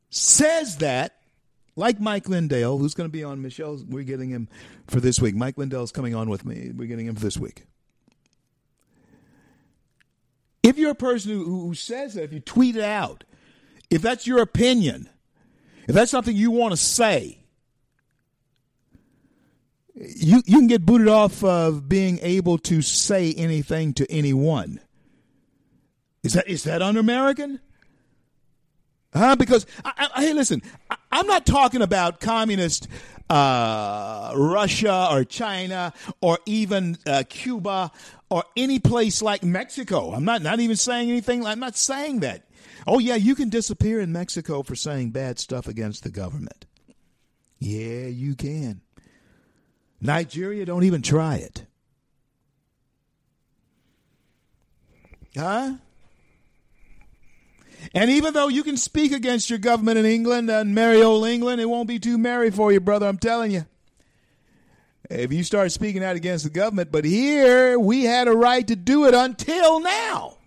says that, like Mike Lindell, who's going to be on Michelle's, we're getting him for this week. Mike Lindell's coming on with me. We're getting him for this week. If you're a person who, who says that, if you tweet it out, if that's your opinion, if that's something you want to say, you you can get booted off of being able to say anything to anyone. Is that is that un-American? Huh? Because I, I, hey, listen, I, am not talking about communist uh, Russia or China or even uh, Cuba or any place like Mexico. I'm not not even saying anything. I'm not saying that. Oh yeah, you can disappear in Mexico for saying bad stuff against the government. Yeah, you can. Nigeria, don't even try it. Huh? And even though you can speak against your government in England and merry old England, it won't be too merry for you, brother. I'm telling you. If you start speaking out against the government, but here we had a right to do it until now.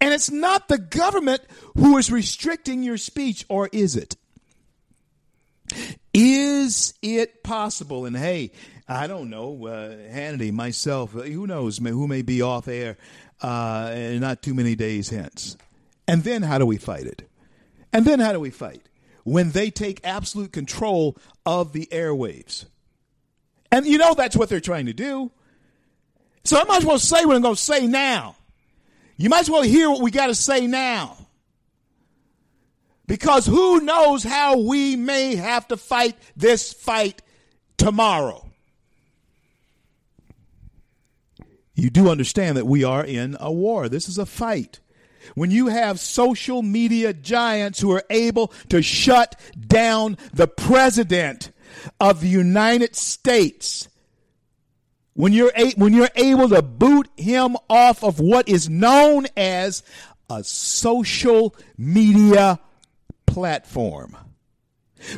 And it's not the government who is restricting your speech, or is it? Is it possible? And hey, I don't know, uh, Hannity, myself, who knows may, who may be off air uh, not too many days hence. And then how do we fight it? And then how do we fight? When they take absolute control of the airwaves. And you know that's what they're trying to do. So I might as well say what I'm going to say now. You might as well hear what we got to say now. Because who knows how we may have to fight this fight tomorrow. You do understand that we are in a war. This is a fight. When you have social media giants who are able to shut down the president of the United States, when you're, a, when you're able to boot him off of what is known as a social media platform.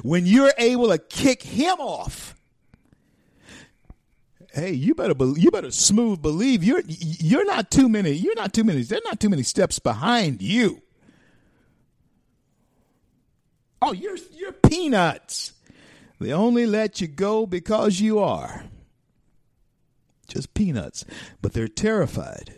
When you're able to kick him off, hey, you better be, you better smooth believe you're you're not too many. You're not too many. There's not too many steps behind you. Oh, you're you're peanuts. They only let you go because you are. Just peanuts. But they're terrified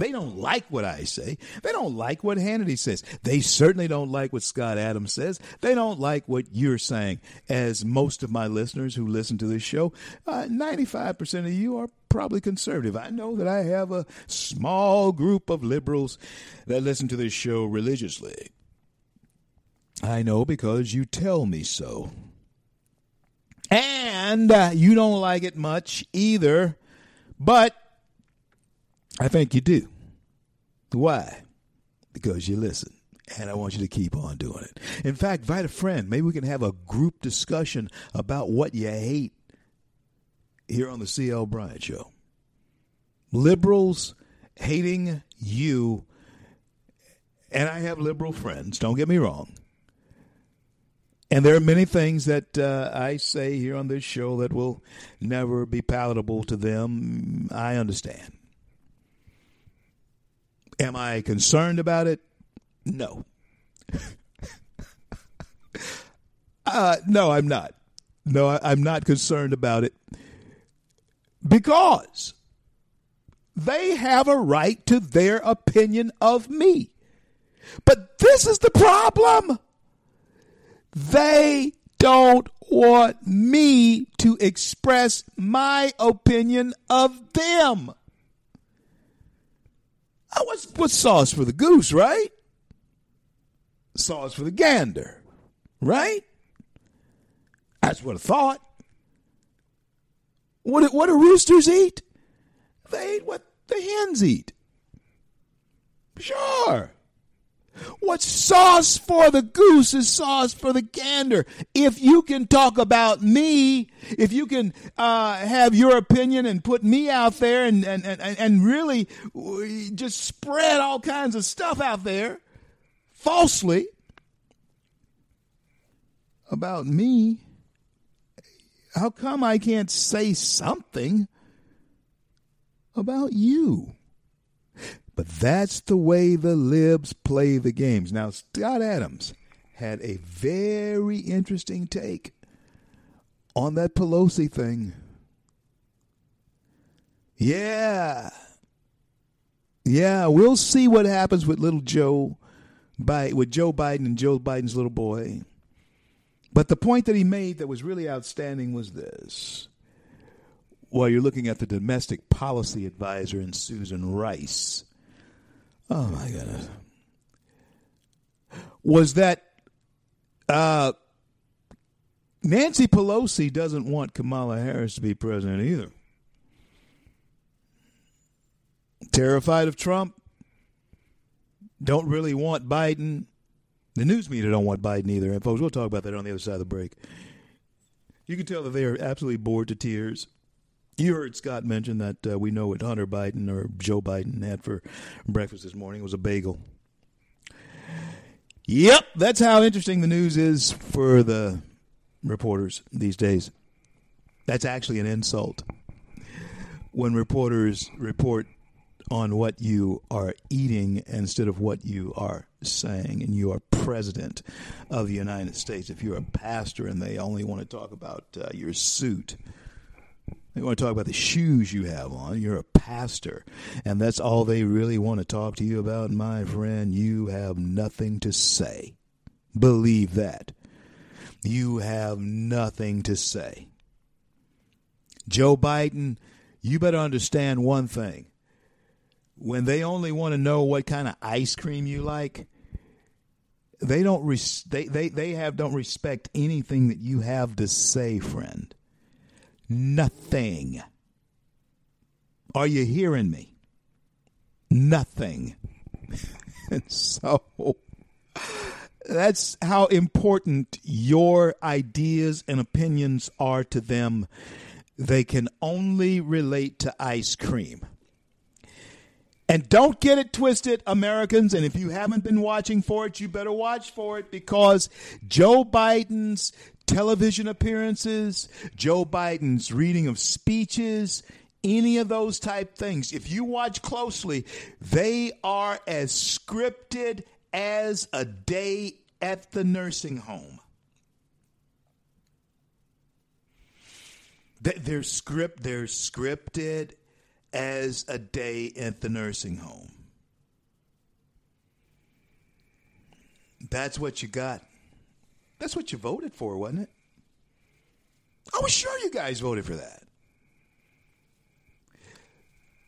they don't like what I say. They don't like what Hannity says. They certainly don't like what Scott Adams says. They don't like what you're saying. As most of my listeners who listen to this show, uh, 95% of you are probably conservative. I know that I have a small group of liberals that listen to this show religiously. I know because you tell me so. And uh, you don't like it much either, but I think you do. Why? Because you listen. And I want you to keep on doing it. In fact, invite a friend. Maybe we can have a group discussion about what you hate here on the C.L. Bryant Show. Liberals hating you. And I have liberal friends, don't get me wrong. And there are many things that uh, I say here on this show that will never be palatable to them. I understand. Am I concerned about it? No. uh, no, I'm not. No, I, I'm not concerned about it because they have a right to their opinion of me. But this is the problem. They don't want me to express my opinion of them. I was what's sauce for the goose, right? Sauce for the gander, right? That's what I thought. What, what do roosters eat? They eat what the hens eat. Sure. What's sauce for the goose is sauce for the gander. If you can talk about me, if you can uh, have your opinion and put me out there and, and, and, and really just spread all kinds of stuff out there falsely about me, how come I can't say something about you? But that's the way the libs play the games. Now, Scott Adams had a very interesting take on that Pelosi thing. Yeah. Yeah, we'll see what happens with little Joe, by, with Joe Biden and Joe Biden's little boy. But the point that he made that was really outstanding was this. While you're looking at the domestic policy advisor in Susan Rice, oh my goodness, was that uh, Nancy Pelosi doesn't want Kamala Harris to be president either. Terrified of Trump, don't really want Biden. The news media don't want Biden either. And folks, we'll talk about that on the other side of the break. You can tell that they are absolutely bored to tears. You heard Scott mention that uh, we know what Hunter Biden or Joe Biden had for breakfast this morning it was a bagel. Yep, that's how interesting the news is for the reporters these days. That's actually an insult. When reporters report on what you are eating instead of what you are saying, and you are president of the United States. If you're a pastor and they only want to talk about uh, your suit, they want to talk about the shoes you have on. You're a pastor, and that's all they really want to talk to you about, my friend. You have nothing to say. Believe that. You have nothing to say. Joe Biden, you better understand one thing when they only want to know what kind of ice cream you like, they don't res- they, they they have don't respect anything that you have to say, friend. Nothing. Are you hearing me? Nothing. so that's how important your ideas and opinions are to them. They can only relate to ice cream. And don't get it twisted, Americans. And if you haven't been watching for it, you better watch for it because Joe Biden's television appearances, Joe Biden's reading of speeches, any of those type things, if you watch closely, they are as scripted as a day at the nursing home. They're script. They're scripted as a day at the nursing home. That's what you got. That's what you voted for, wasn't it? I was sure you guys voted for that.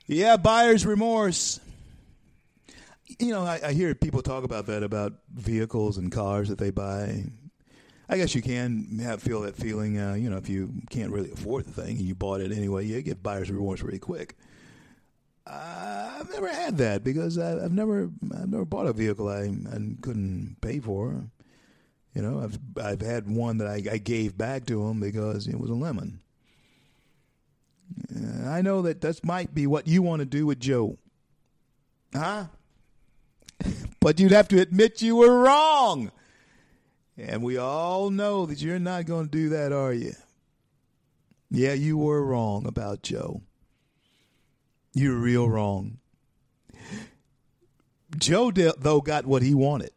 Yeah, buyer's remorse. You know, I, I, hear people talk about that about vehicles and cars that they buy. I guess you can have feel that feeling. Uh, you know, if you can't really afford the thing and you bought it anyway, you get buyer's remorse really quick. Uh, I've never had that because I, have never I've never bought a vehicle I, I couldn't pay for. You know, I've I've had one that I, I gave back to him because it was a lemon. Uh, I know that that might be what you want to do with Joe, huh? but you'd have to admit you were wrong, and we all know that you're not going to do that, are you? Yeah, you were wrong about Joe. You're real wrong. Joe, though, got what he wanted.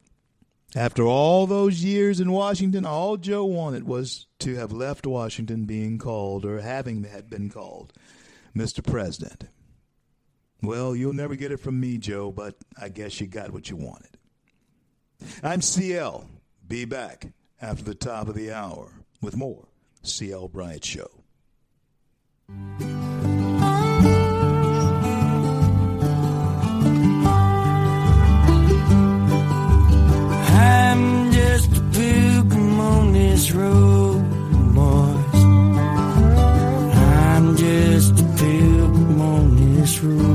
After all those years in Washington, all Joe wanted was to have left Washington being called, or having had been called, Mr. President. Well, you'll never get it from me, Joe, but I guess you got what you wanted. I'm CL. Be back after the top of the hour with more CL Bryant Show. Road, boys. I'm just a pilgrim on this road,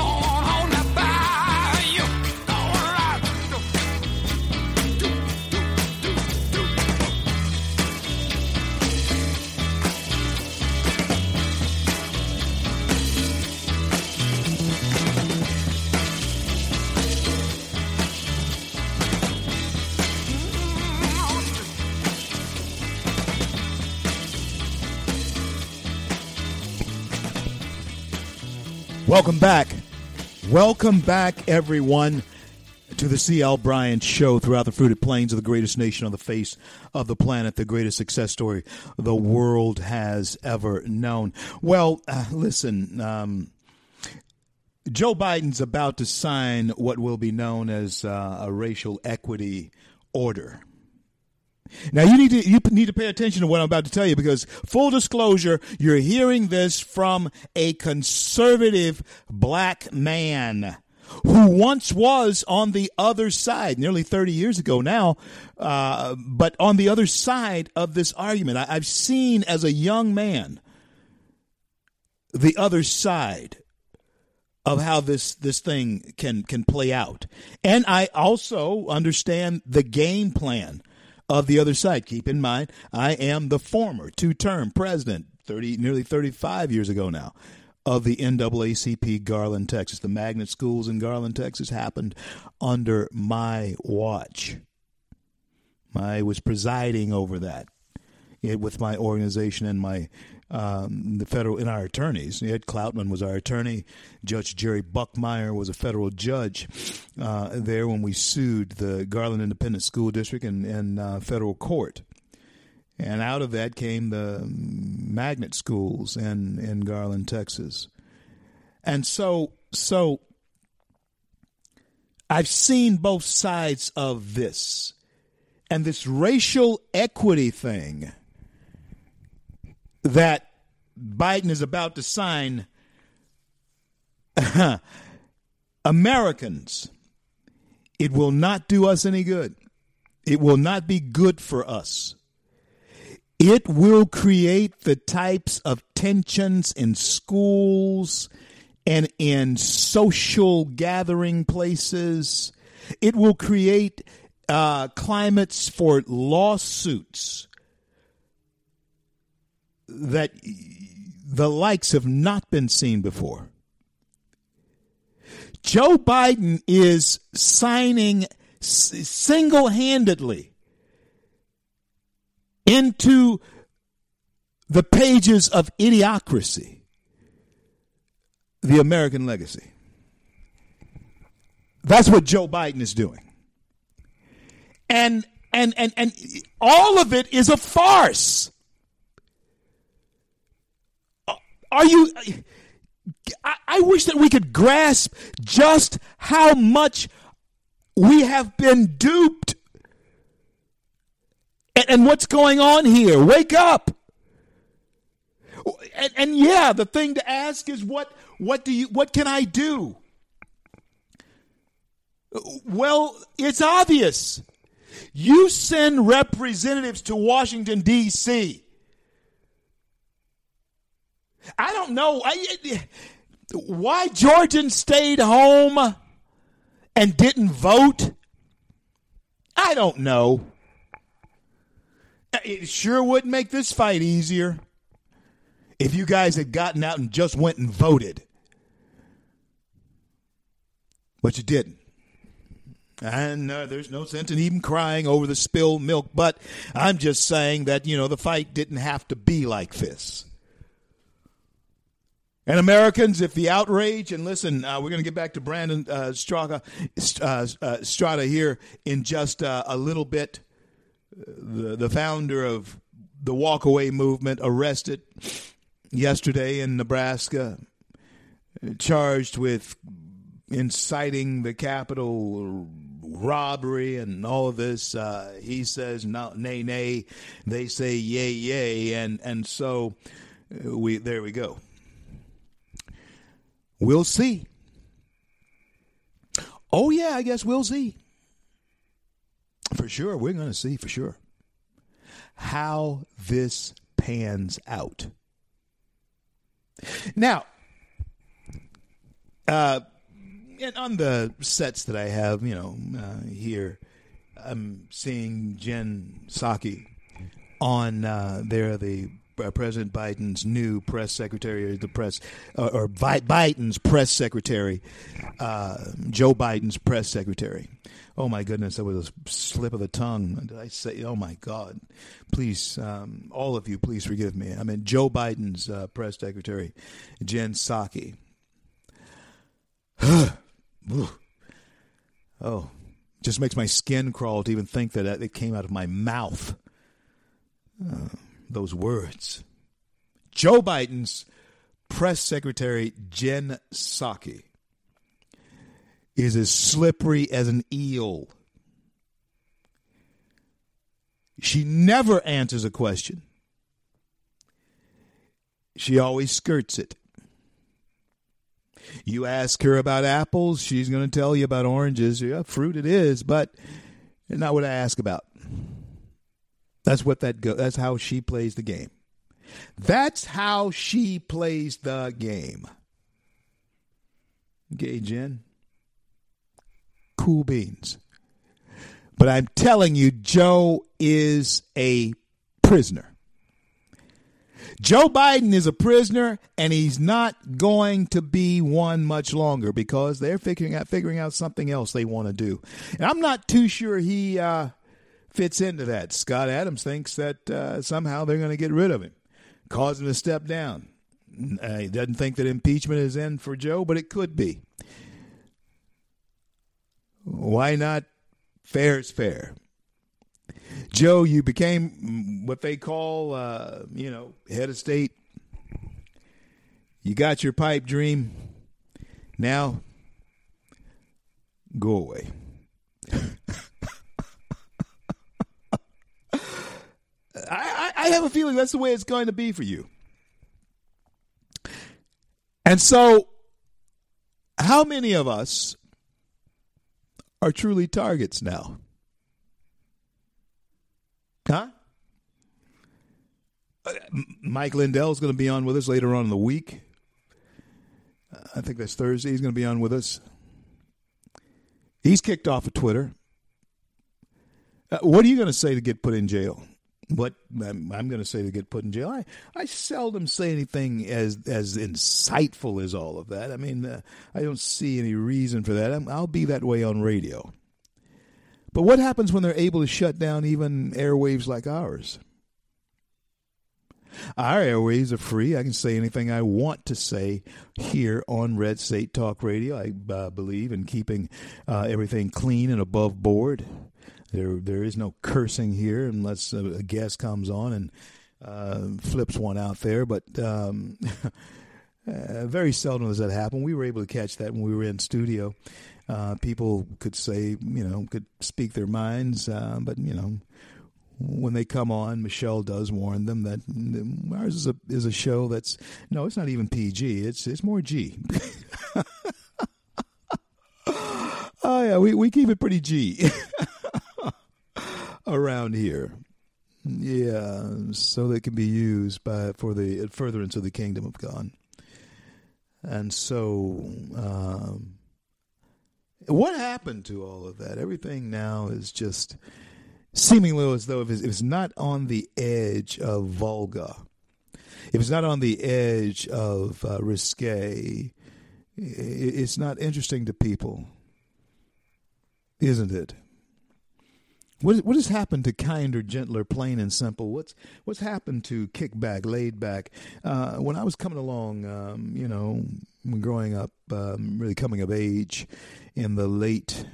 Welcome back. Welcome back, everyone, to the C.L. Bryant Show throughout the fruited plains of the greatest nation on the face of the planet, the greatest success story the world has ever known. Well, uh, listen, um, Joe Biden's about to sign what will be known as uh, a racial equity order. Now you need to you need to pay attention to what I'm about to tell you because full disclosure, you're hearing this from a conservative black man who once was on the other side, nearly 30 years ago now, uh, but on the other side of this argument. I, I've seen as a young man the other side of how this this thing can can play out, and I also understand the game plan of the other side. Keep in mind, I am the former two term president, 30, nearly 35 years ago now, of the NAACP Garland, Texas. The magnet schools in Garland, Texas happened under my watch. I was presiding over that eh, with my organization and my um, the federal in our attorneys. Ed Cloutman was our attorney. Judge Jerry Buchmeyer was a federal judge uh, there when we sued the Garland Independent School District in, in uh, federal court. And out of that came the magnet schools in, in Garland, Texas. And so, so I've seen both sides of this. And this racial equity thing that Biden is about to sign Americans, it will not do us any good. It will not be good for us. It will create the types of tensions in schools and in social gathering places. It will create uh, climates for lawsuits that the likes have not been seen before. Joe Biden is signing single handedly into the pages of idiocracy the American legacy. That's what Joe Biden is doing. And and and and all of it is a farce. Are you? I, I wish that we could grasp just how much we have been duped and, and what's going on here. Wake up. And, and, yeah, the thing to ask is what what do you what can I do? Well, it's obvious. You send representatives to Washington D.C. I don't know why Georgian stayed home and didn't vote. I don't know. It sure would make this fight easier if you guys had gotten out and just went and voted. But you didn't. And uh, there's no sense in even crying over the spilled milk. But I'm just saying that, you know, the fight didn't have to be like this. And Americans, if the outrage, and listen, uh, we're going to get back to Brandon uh, Straka, uh, uh Strata here in just uh, a little bit. The, the founder of the walkaway movement arrested yesterday in Nebraska, charged with inciting the Capitol robbery and all of this. Uh, he says no, nay, nay. They say yay, yay, and and so we there we go. We'll see. Oh, yeah, I guess we'll see. For sure. We're going to see for sure how this pans out. Now, uh, and on the sets that I have, you know, uh, here, I'm seeing Jen Psaki on uh, there, the President Biden's new press secretary, the press, uh, or Bi- Biden's press secretary, uh, Joe Biden's press secretary. Oh my goodness, that was a slip of the tongue. Did I say? Oh my God! Please, um, all of you, please forgive me. I mean, Joe Biden's uh, press secretary, Jen Psaki. oh, just makes my skin crawl to even think that it came out of my mouth. Uh, those words. Joe Biden's press secretary, Jen Psaki, is as slippery as an eel. She never answers a question. She always skirts it. You ask her about apples, she's going to tell you about oranges. Yeah, fruit it is, but not what I ask about. That's what that go. That's how she plays the game. That's how she plays the game. Okay, Jen. Cool beans. But I'm telling you, Joe is a prisoner. Joe Biden is a prisoner, and he's not going to be one much longer because they're figuring out figuring out something else they want to do. And I'm not too sure he uh, fits into that. Scott Adams thinks that uh, somehow they're going to get rid of him, cause him to step down. Uh, he doesn't think that impeachment is in for Joe, but it could be. Why not? Fair is fair. Joe, you became what they call, uh, you know, head of state. You got your pipe dream. Now, go away. I, have a feeling that's the way it's going to be for you. And so, how many of us are truly targets now? Huh? Uh, Mike Lindell is going to be on with us later on in the week. Uh, I think that's Thursday. He's going to be on with us. He's kicked off of Twitter. Uh, what are you going to say to get put in jail? What I'm, I'm going to say to get put in jail? I, I seldom say anything as as insightful as all of that. I mean, uh, I don't see any reason for that. i I'll be that way on radio. But what happens when they're able to shut down even airwaves like ours? Our airwaves are free. I can say anything I want to say here on Red State Talk Radio. I uh, believe in keeping uh, everything clean and above board. There, there is no cursing here unless a, guest comes on and uh, flips one out there. But um, uh, very seldom does that happen. We were able to catch that when we were in studio. Uh, people could say, you know, could speak their minds, uh, but you know, when they come on, Michelle does warn them that ours is a is a show that's no, it's not even PG. It's it's more G. oh yeah, we we keep it pretty G around here. Yeah, so they can be used by for the furtherance of the kingdom of God. And so, um, what happened to all of that? Everything now is just seemingly as though if it's, not on the edge of vulgar, if it's not on the edge of uh, risque, it's not interesting to people, isn't it? What what has happened to kinder, gentler, plain and simple? What's what's happened to kickback, laid back? Uh, when I was coming along, um, you know, growing up, um, really coming of age in the late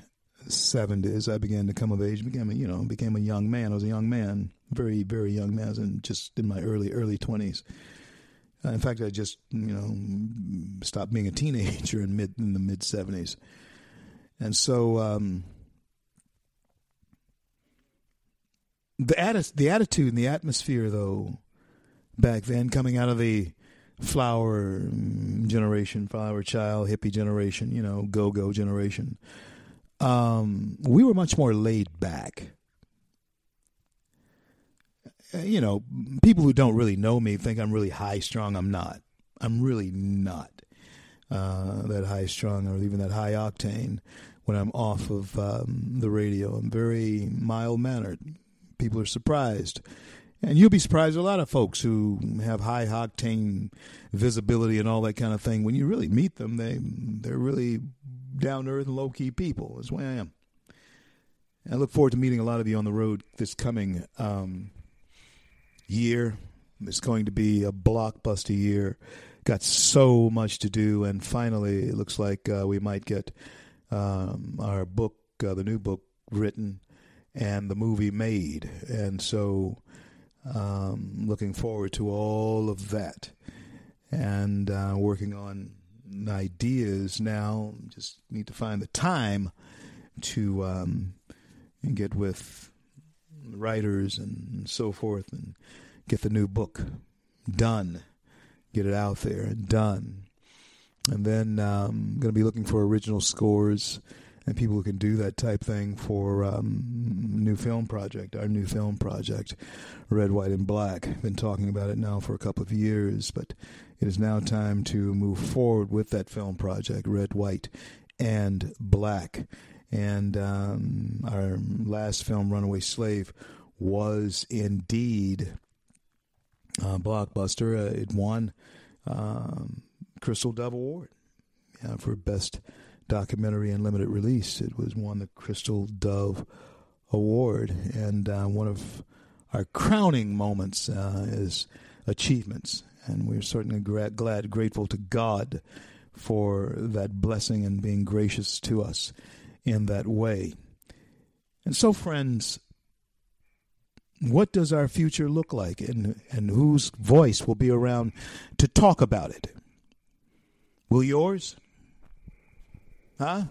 seventies, I began to come of age. Became a, you know became a young man. I was a young man, very very young man, and just in my early early twenties. Uh, in fact, I just you know stopped being a teenager in mid in the mid seventies, and so. Um, the atti- the attitude and the atmosphere though back then coming out of the flower generation flower child hippie generation you know go-go generation um, we were much more laid back. Uh, You know, people who don't really know me think I'm really high strung. I'm not. I'm really not uh, that high strung or even that high octane when I'm off of um, the radio. I'm very mild mannered. People are surprised. And you'll be surprised a lot of folks who have high octane visibility and all that kind of thing. When you really meet them, they they're really down to earth and low key people. That's the way I am. I look forward to meeting a lot of you on the road this coming um, year. It's going to be a blockbuster year. Got so much to do, and finally, it looks like uh, we might get um, our book, uh, the new book, written and the movie made. And so, um, looking forward to all of that, and uh, working on ideas now. Just need to find the time to um, get with writers and so forth and get the new book done, get it out there and done. And then um, I'm going to be looking for original scores and people who can do that type thing for um, new film project, our new film project, Red, White, and Black. Been talking about it now for a couple of years, but it is now time to move forward with that film project, Red, White, and Black. And um, our last film, Runaway Slave, was indeed a blockbuster. Uh, it won um, Crystal Dove Award yeah, for Best Documentary and Limited Release. It was won the Crystal Dove Award. And uh, one of our crowning moments uh, is achievements. And we're certainly gra- glad, grateful to God for that blessing and being gracious to us in that way. And so, friends, what does our future look like and, and whose voice will be around to talk about it? Will yours? Huh?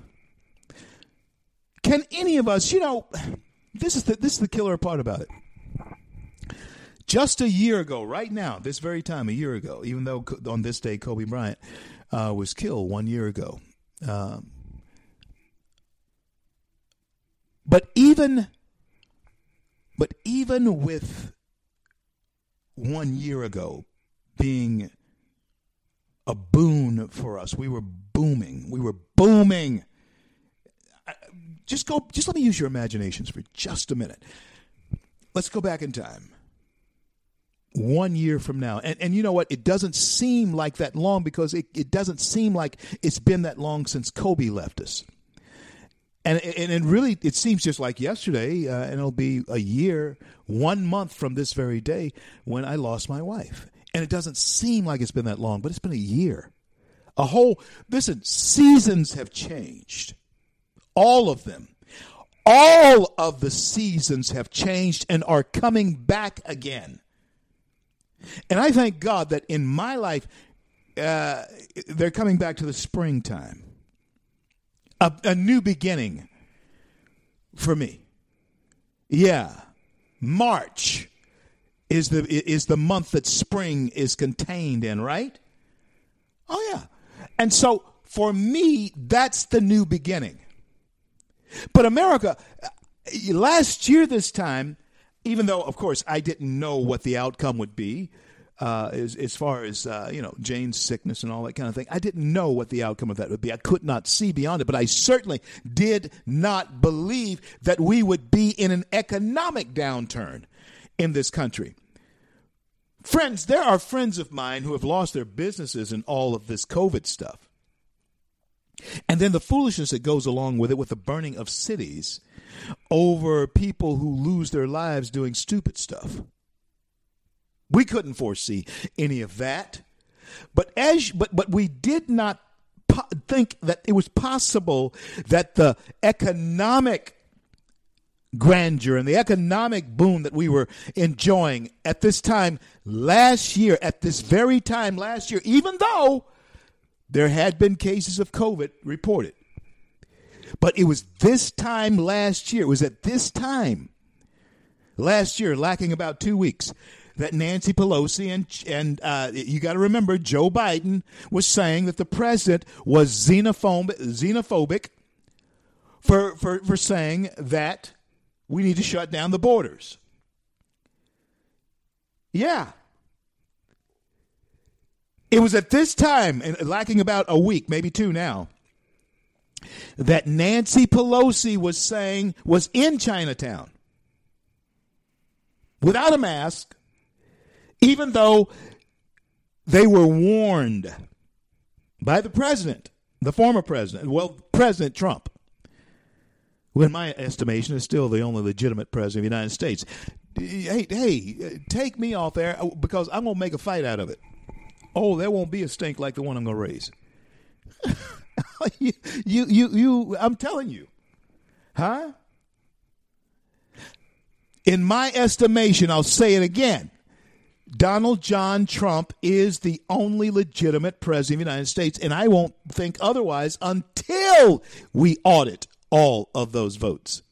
Can any of us, you know, this is the this is the killer part about it. Just a year ago, right now, this very time, a year ago, even though on this day Kobe Bryant uh, was killed one year ago, um, but even but even with one year ago being a boon for us, we were booming. We were booming. Just go. Just let me use your imaginations for just a minute. Let's go back in time. One year from now, and and you know what? It doesn't seem like that long because it, it doesn't seem like it's been that long since Kobe left us. And, and and really, it seems just like yesterday, uh, and it'll be a year, one month from this very day when I lost my wife. And it doesn't seem like it's been that long, but it's been a year. A whole, listen, seasons have changed. All of them. All of the seasons have changed and are coming back again. And I thank God that in my life, uh, they're coming back to the springtime. A, a new beginning for me. Yeah. March is the is the month that spring is contained in, right? And so for me, that's the new beginning. But America, last year this time, even though of course I didn't know what the outcome would be, uh, as as far as uh, you know Jane's sickness and all that kind of thing, I didn't know what the outcome of that would be. I could not see beyond it, but I certainly did not believe that we would be in an economic downturn in this country. Friends, there are friends of mine who have lost their businesses in all of this COVID stuff. And then the foolishness that goes along with it, with the burning of cities over people who lose their lives doing stupid stuff. We couldn't foresee any of that. But as but but we did not po- think that it was possible that the economic grandeur and the economic boom that we were enjoying at this time last year, at this very time last year, even though there had been cases of COVID reported. But it was this time last year, it was at this time last year, lacking about two weeks, that Nancy Pelosi and and uh, you got to remember Joe Biden was saying that the president was xenophobic, xenophobic for, for, for saying that we need to shut down the borders. Yeah. It was at this time, and lacking about a week, maybe two now, that Nancy Pelosi was saying was in Chinatown without a mask, even though they were warned by the president, the former president, well, President Trump, who, in my estimation, is still the only legitimate president of the United States. Hey, hey, take me off there uh, because I'm going to make a fight out of it. Oh, there won't be a stink like the one I'm going to raise. you, you, you, you, I'm telling you. Huh? In my estimation, I'll say it again. Donald John Trump is the only legitimate president of the United States, and I won't think otherwise until we audit all of those votes.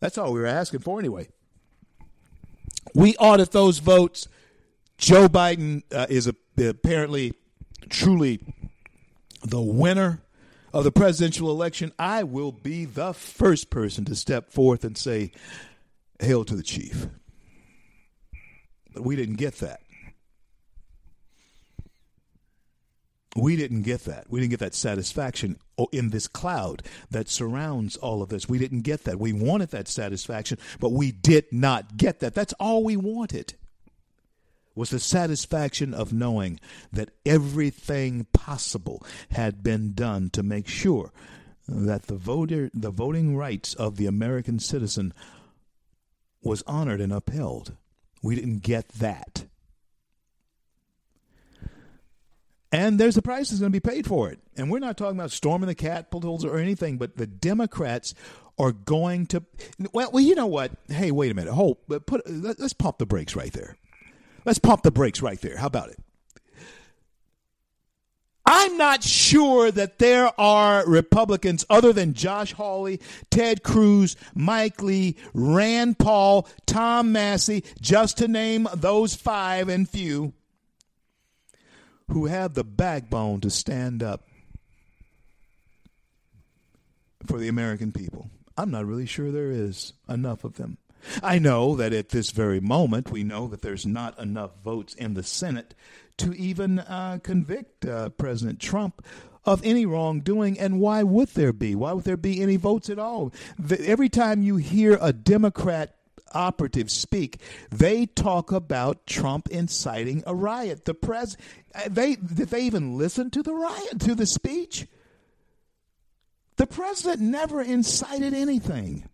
That's all we were asking for anyway. We audit those votes. Joe Biden uh, is a, apparently truly the winner of the presidential election. I will be the first person to step forth and say, Hail to the chief. But we didn't get that. We didn't get that. We didn't get that satisfaction in this cloud that surrounds all of this. We didn't get that. We wanted that satisfaction, but we did not get that. That's all we wanted. Was the satisfaction of knowing that everything possible had been done to make sure that the voter the voting rights of the American citizen was honored and upheld. We didn't get that. And there's a price that's going to be paid for it. And we're not talking about storming the capitals or anything, but the Democrats are going to. Well, well, you know what? Hey, wait a minute. Hold. Put. Let's pump the brakes right there. Let's pump the brakes right there. How about it? I'm not sure that there are Republicans other than Josh Hawley, Ted Cruz, Mike Lee, Rand Paul, Tom Massie, just to name those five and few, who have the backbone to stand up for the American people. I'm not really sure there is enough of them. I know that at this very moment, we know that there's not enough votes in the Senate to even uh, convict uh, President Trump of any wrongdoing. And why would there be? Why would there be any votes at all? The, every time you hear a Democrat operative speak, they talk about Trump inciting a riot. The pres uh, they did they even listen to the riot to the speech? The president never incited anything.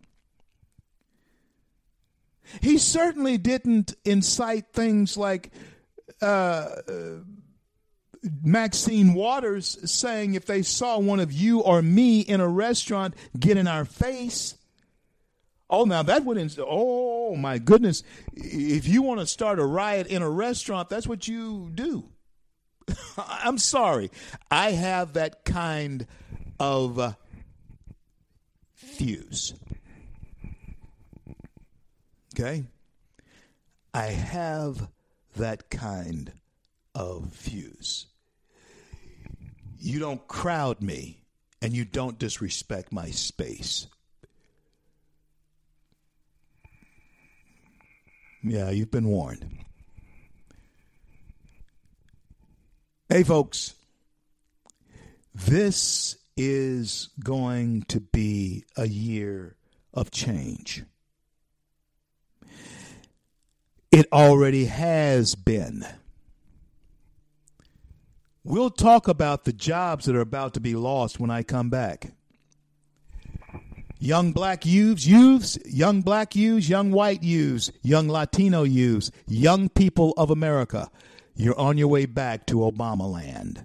He certainly didn't incite things like uh, Maxine Waters saying if they saw one of you or me in a restaurant get in our face. Oh, now that would, ins- oh my goodness. If you want to start a riot in a restaurant, that's what you do. I'm sorry. I have that kind of uh, fuse. Okay? I have that kind of fuse. You don't crowd me and you don't disrespect my space. Yeah, you've been warned. Hey, folks, this is going to be a year of change. It already has been. We'll talk about the jobs that are about to be lost when I come back. Young black youths, youths, young black youths, young white youths, young Latino youths, young people of America, you're on your way back to Obama land.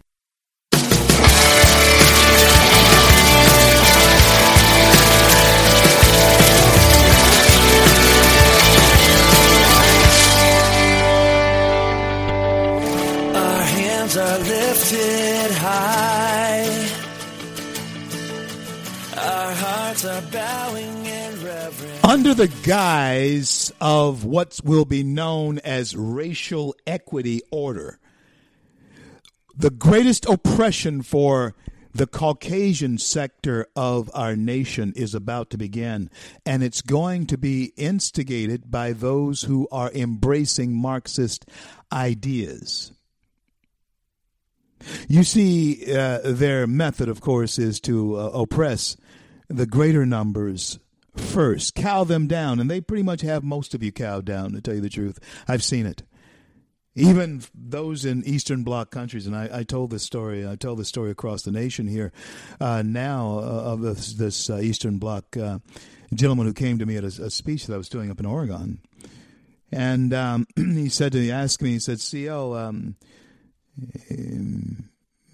Under the guise of what will be known as racial equity order, the greatest oppression for the Caucasian sector of our nation is about to begin, and it's going to be instigated by those who are embracing Marxist ideas. You see, uh, their method, of course, is to uh, oppress the greater numbers first, cow them down, and they pretty much have most of you cowed down, to tell you the truth. I've seen it. Even those in Eastern Bloc countries, and I, I told this story, I tell this story across the nation here uh, now uh, of this, this uh, Eastern Bloc uh, gentleman who came to me at a, a speech that I was doing up in Oregon. And um, he said to me, asked me, he said, CL, um, um,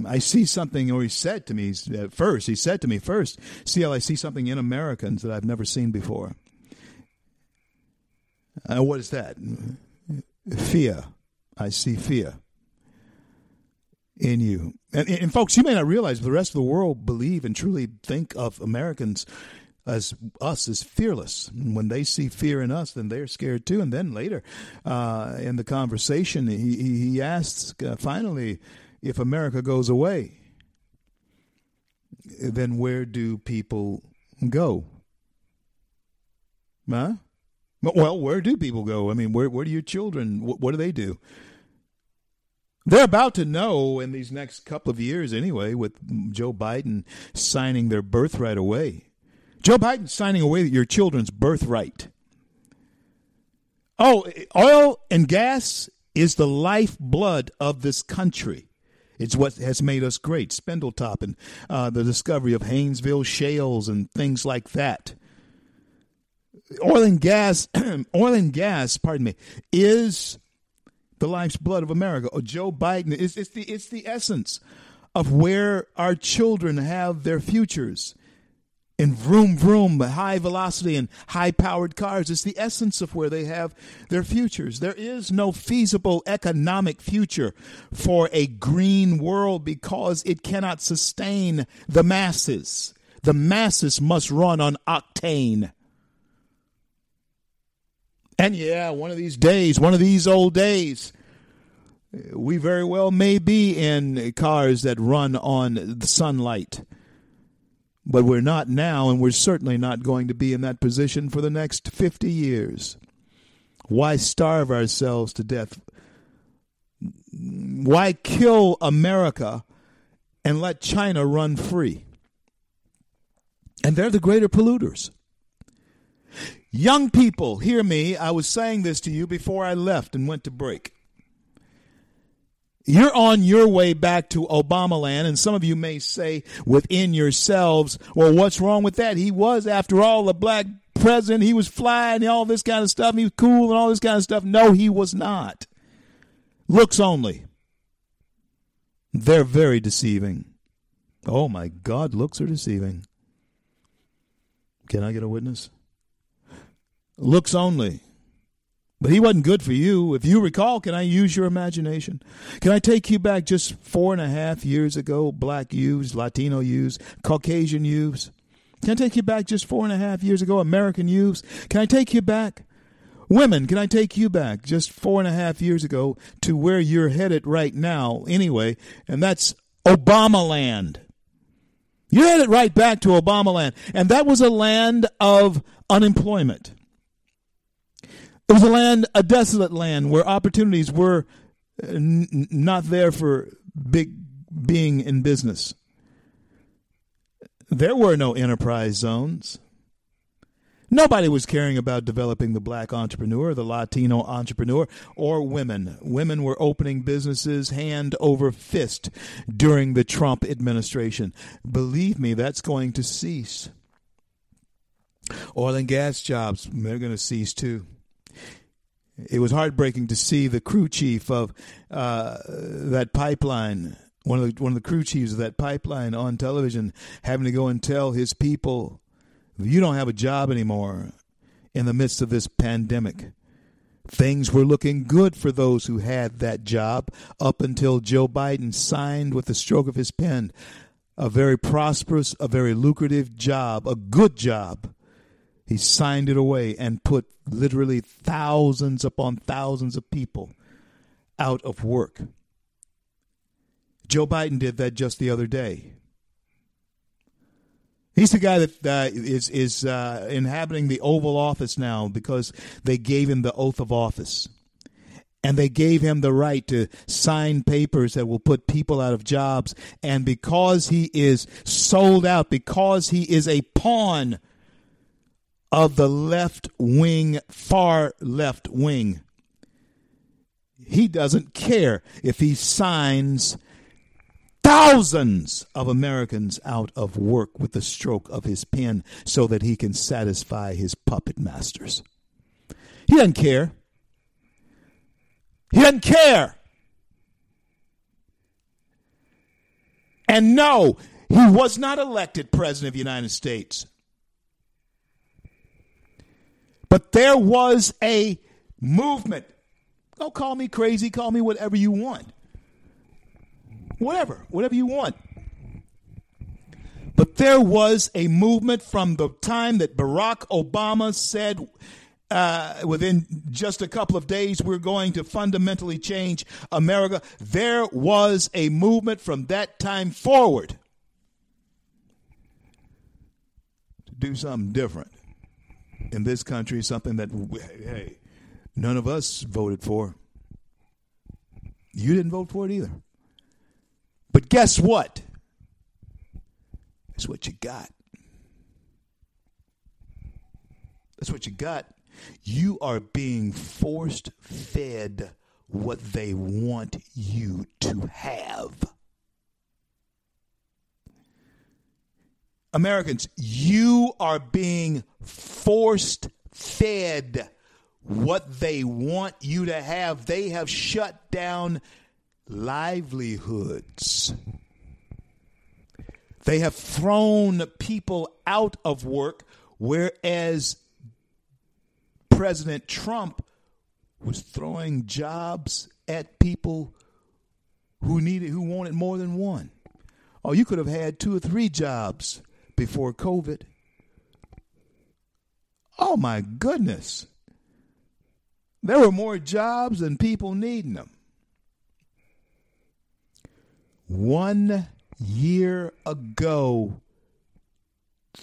I see something, or he said to me at first, he said to me first, CL, I see something in Americans that I've never seen before. Uh, what is that? Fear. I see fear in you. And, and folks, you may not realize but the rest of the world believe and truly think of Americans as us as fearless. And when they see fear in us, then they're scared too. And then later uh, in the conversation, he, he asks uh, finally if America goes away, then where do people go? Huh? Well, where do people go? I mean, where where do your children? What, what do they do? They're about to know in these next couple of years, anyway, with Joe Biden signing their birthright away. Joe Biden signing away your children's birthright. Oh, oil and gas is the lifeblood of this country. It's what has made us great. Spindletop and uh, the discovery of Haynesville shales and things like that. Oil and gas, oil and gas, pardon me, is the life's blood of America. Oh, Joe Biden is it's the it's the essence of where our children have their futures. In vroom vroom, high velocity and high powered cars. is the essence of where they have their futures. There is no feasible economic future for a green world because it cannot sustain the masses. The masses must run on octane. And yeah, one of these days, one of these old days, we very well may be in cars that run on sunlight. But we're not now, and we're certainly not going to be in that position for the next 50 years. Why starve ourselves to death? Why kill America and let China run free? And they're the greater polluters. Young people, hear me. I was saying this to you before I left and went to break. You're on your way back to Obama land, and some of you may say within yourselves, well, what's wrong with that? He was, after all, a black president. He was flying and all this kind of stuff. He was cool and all this kind of stuff. No, he was not. Looks only. They're very deceiving. Oh my God, looks are deceiving. Can I get a witness? Looks only. But he wasn't good for you. If you recall, can I use your imagination? Can I take you back just four and a half years ago? Black youths, Latino youths, Caucasian youths. Can I take you back just four and a half years ago? American youths. Can I take you back? Women, can I take you back just four and a half years ago to where you're headed right now, anyway? And that's Obama land. You're headed right back to Obama land. And that was a land of unemployment. It was a land, a desolate land where opportunities were uh, n- not there for big being in business. There were no enterprise zones. Nobody was caring about developing the black entrepreneur, the Latino entrepreneur, or women. Women were opening businesses hand over fist during the Trump administration. Believe me, that's going to cease. Oil and gas jobs, they're going to cease too. It was heartbreaking to see the crew chief of uh, that pipeline, one of the one of the crew chiefs of that pipeline on television, having to go and tell his people you don't have a job anymore in the midst of this pandemic. Things were looking good for those who had that job up until Joe Biden signed with the stroke of his pen a very prosperous, a very lucrative job, a good job. He signed it away and put literally thousands upon thousands of people out of work. Joe Biden did that just the other day. He's the guy that uh, is is uh, inhabiting the Oval Office now because they gave him the oath of office, and they gave him the right to sign papers that will put people out of jobs. And because he is sold out, because he is a pawn of the left wing, far left wing, he doesn't care if he signs thousands of Americans out of work with the stroke of his pen so that he can satisfy his puppet masters. He doesn't care. He doesn't care. And no, he was not elected president of the United States. But there was a movement. Don't call me crazy, call me whatever you want whatever, whatever you want. But there was a movement from the time that Barack Obama said, uh, within just a couple of days, we're going to fundamentally change America. There was a movement from that time forward to do something different in this country, something that, hey, none of us voted for. You didn't vote for it either. But guess what? That's what you got. That's what you got. You are being forced fed what they want you to have. Americans, you are being forced fed what they want you to have. They have shut down livelihoods. They have thrown people out of work, whereas President Trump was throwing jobs at people who needed who wanted more than one. Oh, you could have had two or three jobs before COVID. Oh my goodness. There were more jobs than people needing them. One year ago,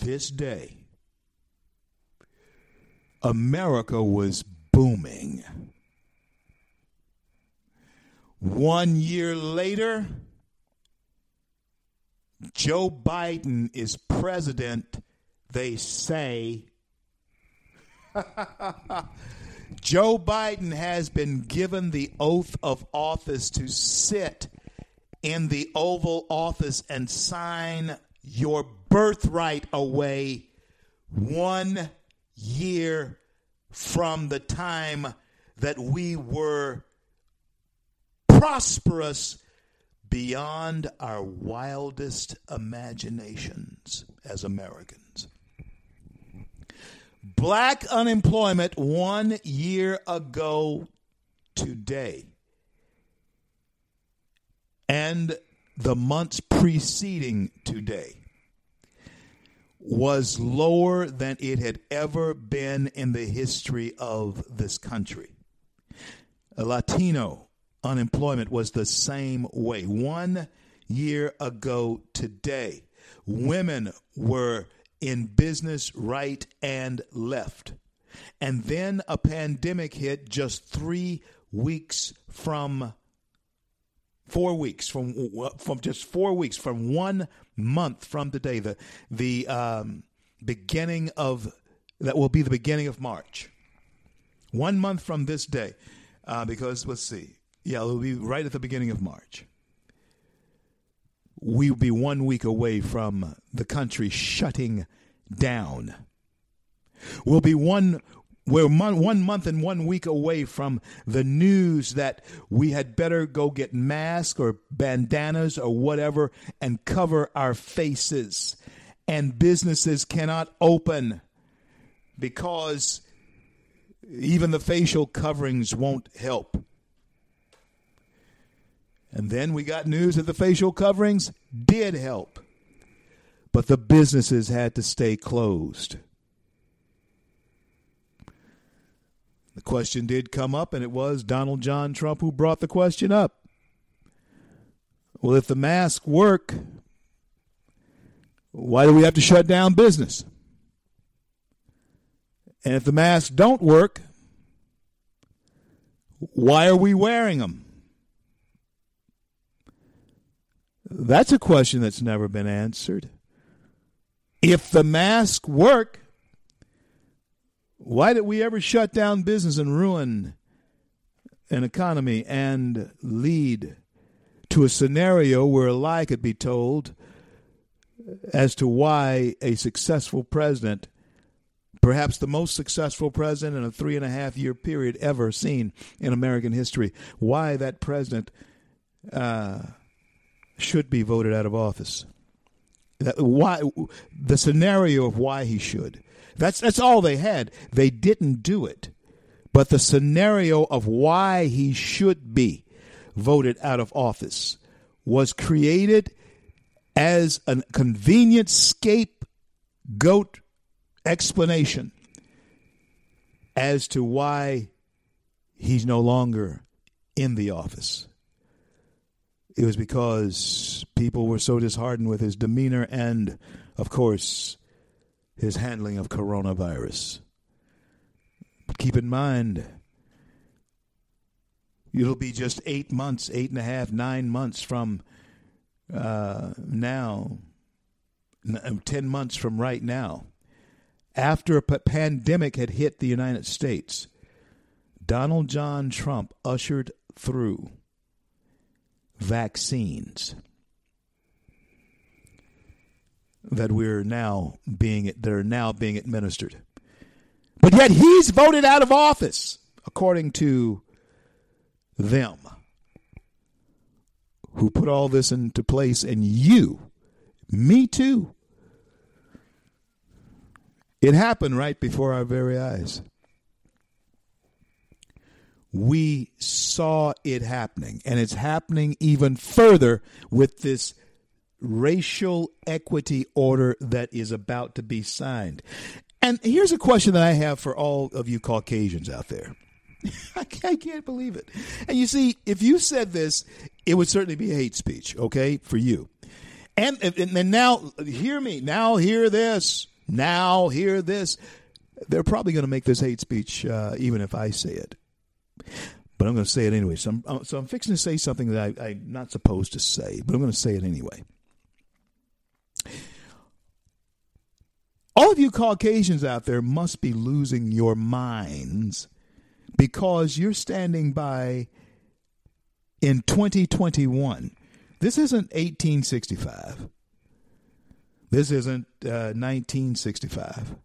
this day, America was booming. One year later, Joe Biden is president, they say. Joe Biden has been given the oath of office to sit in the Oval Office and sign your birthright away one year from the time that we were prosperous beyond our wildest imaginations as Americans. Black unemployment one year ago today and the months preceding today was lower than it had ever been in the history of this country. Latino unemployment was the same way. One year ago today, women were in business right and left. And then a pandemic hit just three weeks from Four weeks from from just four weeks from one month from today, the the um, beginning of that will be the beginning of March. One month from this day, uh, because let's see, yeah, it'll be right at the beginning of March. We'll be one week away from the country shutting down. We'll be one we're mon- one month and one week away from the news that we had better go get masks or bandanas or whatever and cover our faces. And businesses cannot open because even the facial coverings won't help. And then we got news that the facial coverings did help, but the businesses had to stay closed. The question did come up, and it was Donald John Trump who brought the question up. Well, if the masks work, why do we have to shut down business? And if the masks don't work, why are we wearing them? That's a question that's never been answered. If the masks work, why did we ever shut down business and ruin an economy and lead to a scenario where a lie could be told as to why a successful president, perhaps the most successful president in a three and a half year period ever seen in American history, why that president uh, should be voted out of office? That, why the scenario of why he should. That's that's all they had. They didn't do it. But the scenario of why he should be voted out of office was created as a convenient scapegoat explanation as to why he's no longer in the office. It was because people were so disheartened with his demeanor and, of course, his handling of coronavirus. But keep in mind, it'll be just eight months, eight and a half, nine months from uh, now, um, 10 months from right now, after a p- pandemic had hit the United States, Donald John Trump ushered through vaccines that we're now being that are now being administered. But yet he's voted out of office, according to them who put all this into place, and you, me too. It happened right before our very eyes. We saw it happening, and it's happening even further with this racial equity order that is about to be signed. And here's a question that I have for all of you Caucasians out there. I can't believe it. And you see, if you said this, it would certainly be hate speech, okay, for you. And, and, and now, hear me. Now, hear this. Now, hear this. They're probably going to make this hate speech, uh, even if I say it. But I'm going to say it anyway. So I'm, uh, so I'm fixing to say something that I, I'm not supposed to say, but I'm going to say it anyway. All of you Caucasians out there must be losing your minds because you're standing by in 2021. This isn't 1865. This isn't uh, 1965.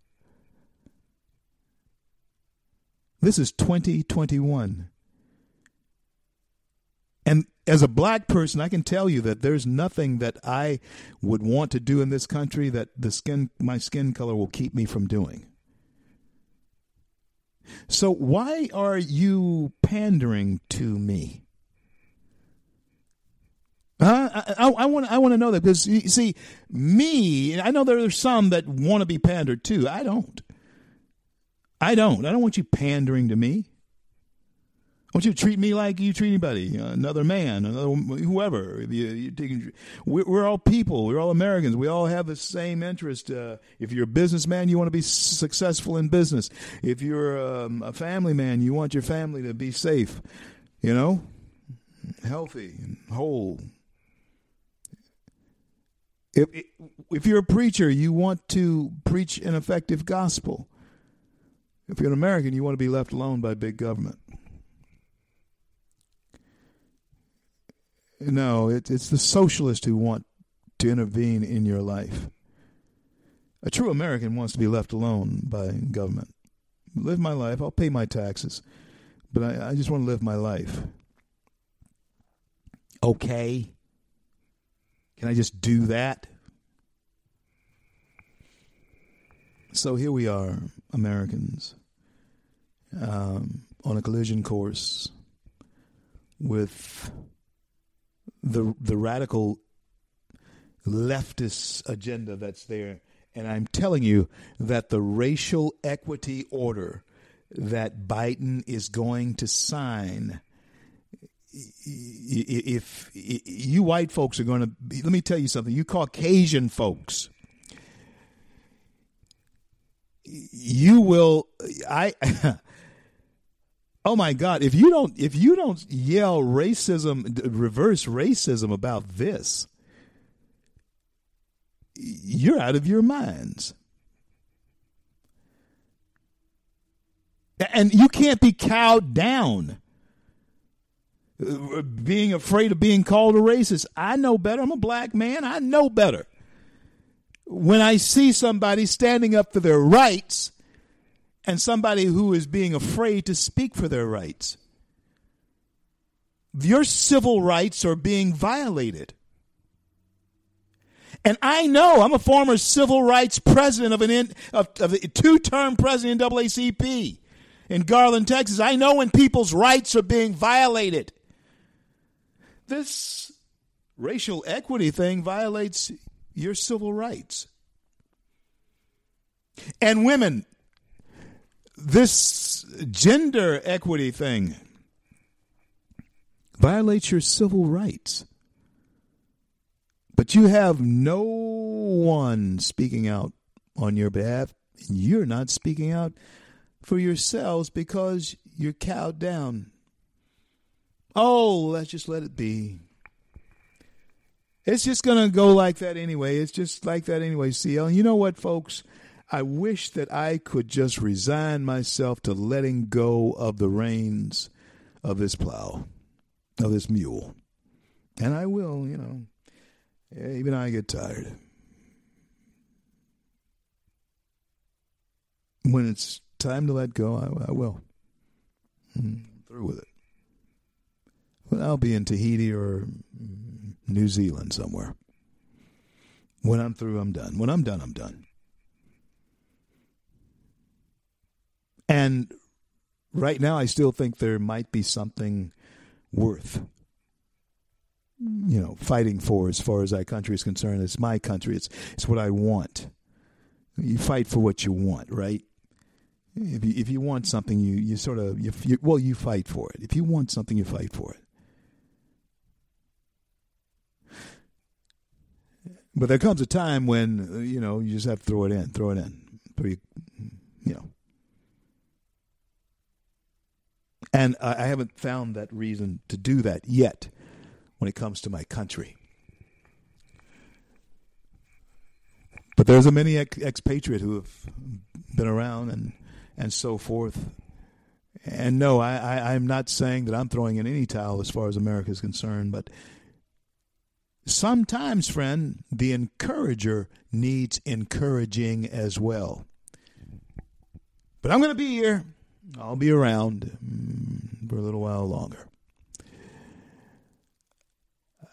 This is 2021. And as a black person, I can tell you that there's nothing that I would want to do in this country that the skin my skin color will keep me from doing. So why are you pandering to me? Huh? I, I, I want I want to know that because you see me. I know there are some that want to be pandered to. I don't. I don't. I don't want you pandering to me. I want you to treat me like you treat anybody, another man, another whoever. You, taking, we're all people. We're all Americans. We all have the same interest. Uh, if you're a businessman, you want to be successful in business. If you're um, a family man, you want your family to be safe. You know, healthy and whole. If if you're a preacher, you want to preach an effective gospel. If you're an American, you want to be left alone by big government. No, it, it's the socialists who want to intervene in your life. A true American wants to be left alone by government. Live my life. I'll pay my taxes, but I, I just want to live my life. Okay. Can I just do that? So here we are, Americans, um, on a collision course with the the radical leftist agenda that's there. And I'm telling you that the racial equity order that Biden is going to sign if, you white folks are going to let me tell you something you caucasian folks you will i oh my god if you don't if you don't yell racism reverse racism about this you're out of your minds and you can't be cowed down uh, being afraid of being called a racist. I know better. I'm a black man. I know better. When I see somebody standing up for their rights and somebody who is being afraid to speak for their rights, your civil rights are being violated. And I know I'm a former civil rights president of an in, of, of a two-term president in NAACP in Garland, Texas. I know when people's rights are being violated. This racial equity thing violates your civil rights. And women, this gender equity thing violates your civil rights. But you have no one speaking out on your behalf. You're not speaking out for yourselves because you're cowed down Oh, let's just let it be. It's just going to go like that anyway. It's just like that anyway, CL. You know what, folks? I wish that I could just resign myself to letting go of the reins of this plow, of this mule. And I will, you know. Even I get tired. When it's time to let go, I, I will. Mm, I'm through with it. Well, I'll be in Tahiti or New Zealand somewhere. When I'm through, I'm done. When I'm done, I'm done. And right now, I still think there might be something worth, you know, fighting for as far as our country is concerned. It's my country. It's it's what I want. You fight for what you want, right? If you if you want something, you you sort of you, you well you fight for it. If you want something, you fight for it. But there comes a time when uh, you know you just have to throw it in, throw it in, you, you know. And uh, I haven't found that reason to do that yet when it comes to my country. But there's a many ex- expatriate who have been around and and so forth. And no, I, I, I'm not saying that I'm throwing in any towel as far as America is concerned, but Sometimes, friend, the encourager needs encouraging as well. But I'm going to be here. I'll be around mm, for a little while longer.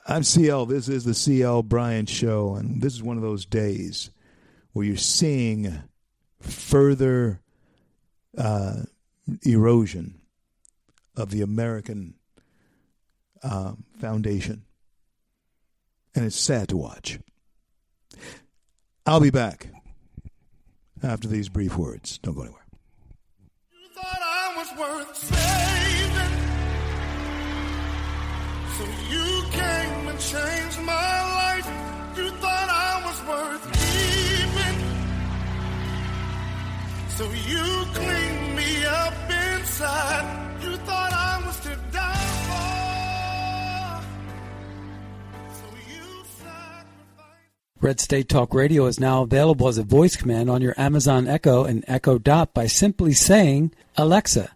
I'm CL. This is the CL Bryant Show, and this is one of those days where you're seeing further uh, erosion of the American uh, foundation and it's sad to watch. I'll be back after these brief words. Don't go anywhere. You thought I was worth saving, so you came and changed my life. You thought I was worth keeping, so you cleaned me up inside. You thought I was to die. Red State Talk Radio is now available as a voice command on your Amazon Echo and Echo Dot by simply saying, Alexa,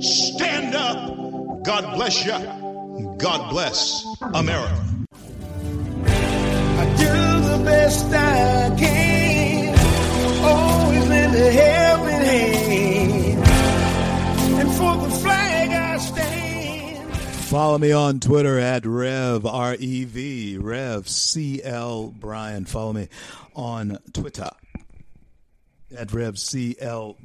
stand up. God bless you. God bless America. I do the best I can, always lend a helping hand, and for the flag I stand. Follow me on Twitter at Rev R E V Rev C L Bryant. Follow me on Twitter at Rev C L.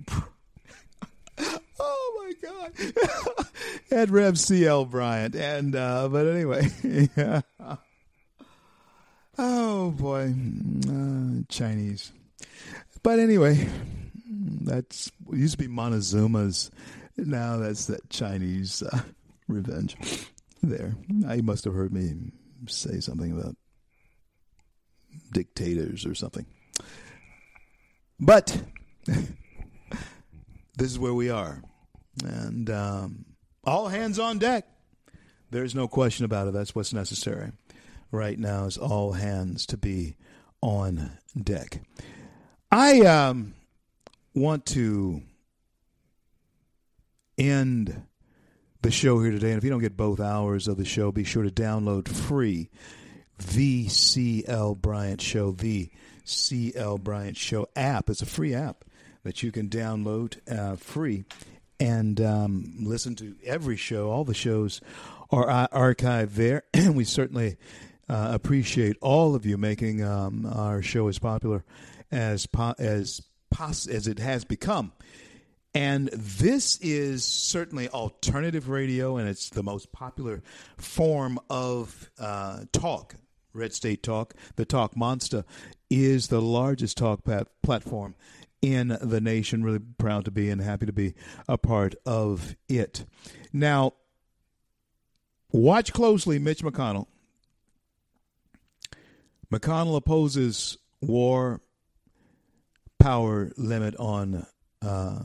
Oh my God! at Rev C L Bryant. And uh, but anyway, yeah. Oh boy, uh, Chinese. But anyway, that's used to be Montezuma's. Now that's that Chinese uh, revenge. There, I must have heard me say something about dictators or something. But this is where we are, and um, all hands on deck. There's no question about it. That's what's necessary right now is all hands to be on deck. I um, want to end the show here today, and if you don't get both hours of the show, be sure to download free the CL Bryant Show, the CL Bryant Show app. It's a free app that you can download uh, free and um, listen to every show. All the shows are archived there, and we certainly uh, appreciate all of you making um, our show as popular as po- as pos- as it has become. And this is certainly alternative radio, and it's the most popular form of uh, talk. Red State Talk, the Talk Monster, is the largest talk pat- platform in the nation. Really proud to be and happy to be a part of it. Now, watch closely, Mitch McConnell. McConnell opposes war power limit on, uh,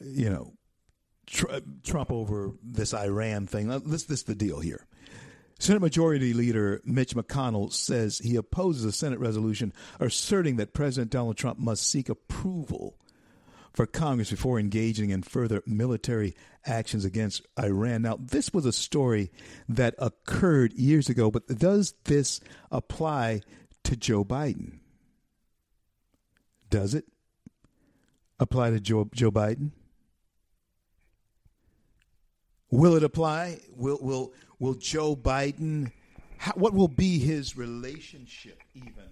you know, tr- Trump over this Iran thing. This, this is the deal here. Senate Majority Leader Mitch McConnell says he opposes a Senate resolution asserting that President Donald Trump must seek approval for Congress before engaging in further military actions against Iran. Now, this was a story that occurred years ago, but does this apply to Joe Biden? Does it apply to Joe, Joe Biden? Will it apply? Will will will Joe Biden? How, what will be his relationship even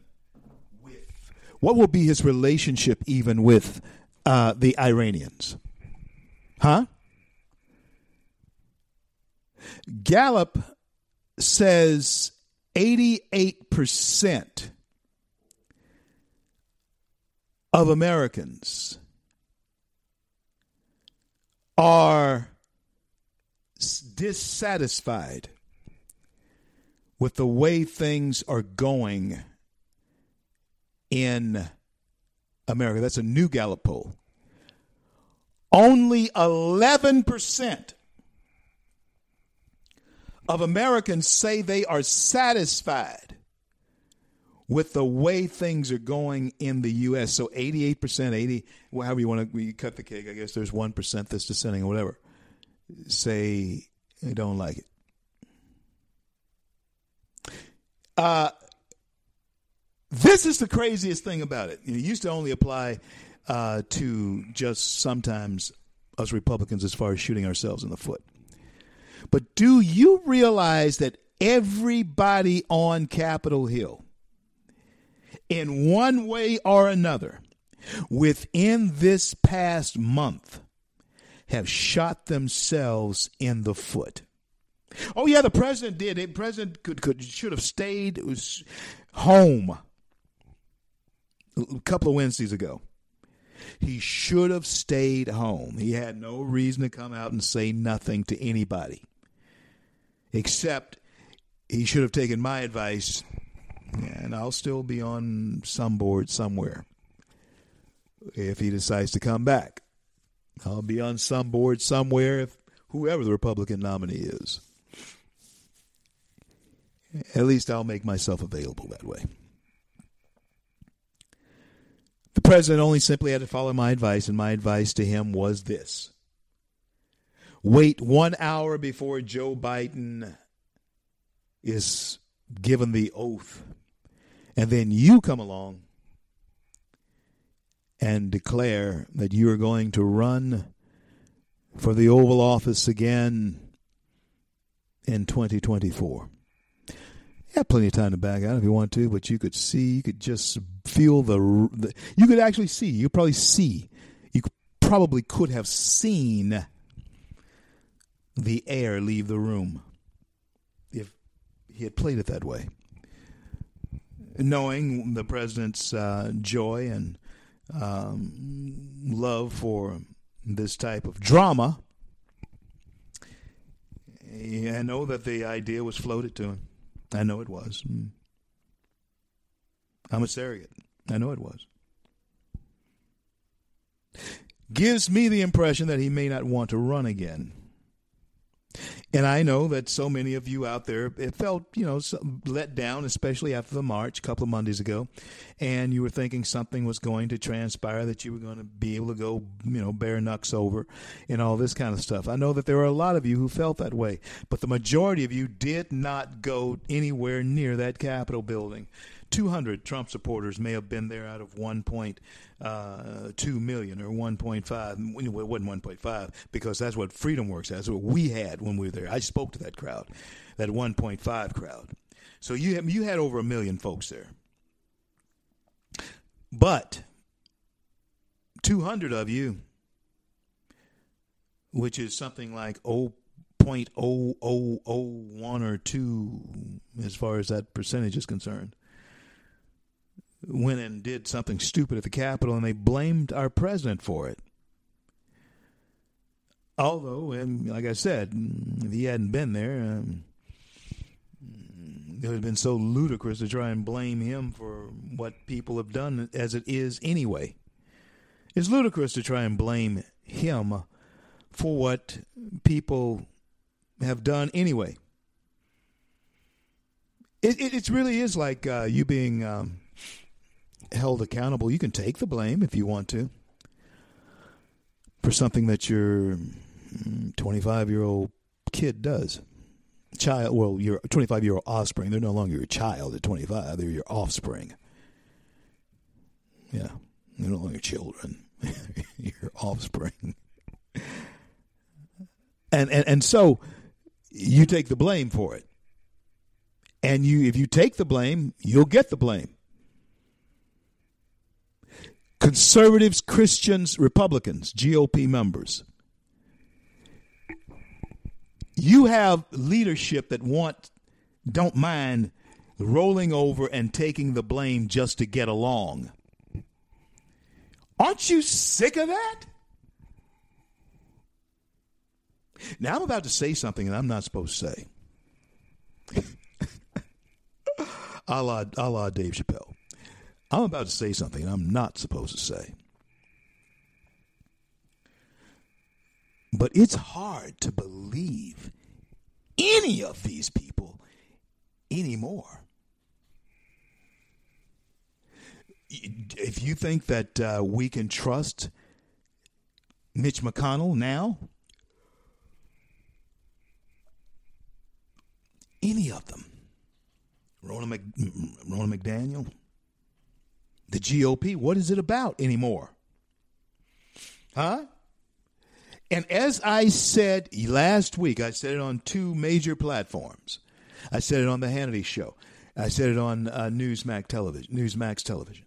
with? What will be his relationship even with uh, the Iranians? Huh? Gallup says 88% of Americans are dissatisfied with the way things are going in America. That's a new Gallup poll. Only 11% of Americans say they are satisfied with the way things are going in the U.S. So 88%, 80, however you want to you cut the cake, I guess there's 1% that's dissenting or whatever, say they don't like it. Uh, this is the craziest thing about it. It used to only apply uh, to just sometimes us Republicans as far as shooting ourselves in the foot. But do you realize that everybody on Capitol Hill, in one way or another, within this past month, have shot themselves in the foot? Oh yeah, the president did. The president could, could should have stayed. Home a couple of Wednesdays ago. He should have stayed home. He had no reason to come out and say nothing to anybody, except he should have taken my advice, and I'll still be on some board somewhere if he decides to come back. I'll be on some board somewhere if whoever the Republican nominee is. At least I'll make myself available that way. The president only simply had to follow my advice, and my advice to him was this wait one hour before Joe Biden is given the oath, and then you come along and declare that you are going to run for the Oval Office again in 2024. You have plenty of time to back out if you want to, but you could see, you could just feel the, the you could actually see, you probably see, you probably could have seen the air leave the room if he had played it that way. Knowing the president's uh, joy and um, love for this type of drama, I know that the idea was floated to him. I know it was. Mm. I'm a surrogate. I know it was. Gives me the impression that he may not want to run again. And I know that so many of you out there it felt, you know, let down, especially after the march a couple of Mondays ago, and you were thinking something was going to transpire that you were going to be able to go, you know, bare knucks over and all this kind of stuff. I know that there are a lot of you who felt that way, but the majority of you did not go anywhere near that Capitol building. 200 Trump supporters may have been there out of 1.2 uh, million or 1.5. It wasn't 1.5 because that's what FreedomWorks as. What we had when we were there. I spoke to that crowd, that 1.5 crowd. So you had, you had over a million folks there. But 200 of you, which is something like 0.0001 or 2 as far as that percentage is concerned, went and did something stupid at the Capitol, and they blamed our president for it. Although, and like I said, if he hadn't been there, um, it would have been so ludicrous to try and blame him for what people have done as it is anyway. It's ludicrous to try and blame him for what people have done anyway. It, it, it really is like uh, you being um, held accountable. You can take the blame if you want to for something that your 25 year old kid does. Child, well, your 25 year old offspring, they're no longer your child at 25, they're your offspring. Yeah, they're no longer children, your offspring. And, and and so you take the blame for it. And you if you take the blame, you'll get the blame conservatives, Christians, Republicans, GOP members. You have leadership that want don't mind rolling over and taking the blame just to get along. Aren't you sick of that? Now I'm about to say something that I'm not supposed to say. a la, a la Dave Chappelle. I'm about to say something I'm not supposed to say. But it's hard to believe any of these people anymore. If you think that uh, we can trust Mitch McConnell now, any of them, Ronna, Mc, Ronna McDaniel, the GOP, what is it about anymore? Huh? And as I said last week, I said it on two major platforms. I said it on the Hannity show. I said it on uh, Newsmax television, Newsmax television.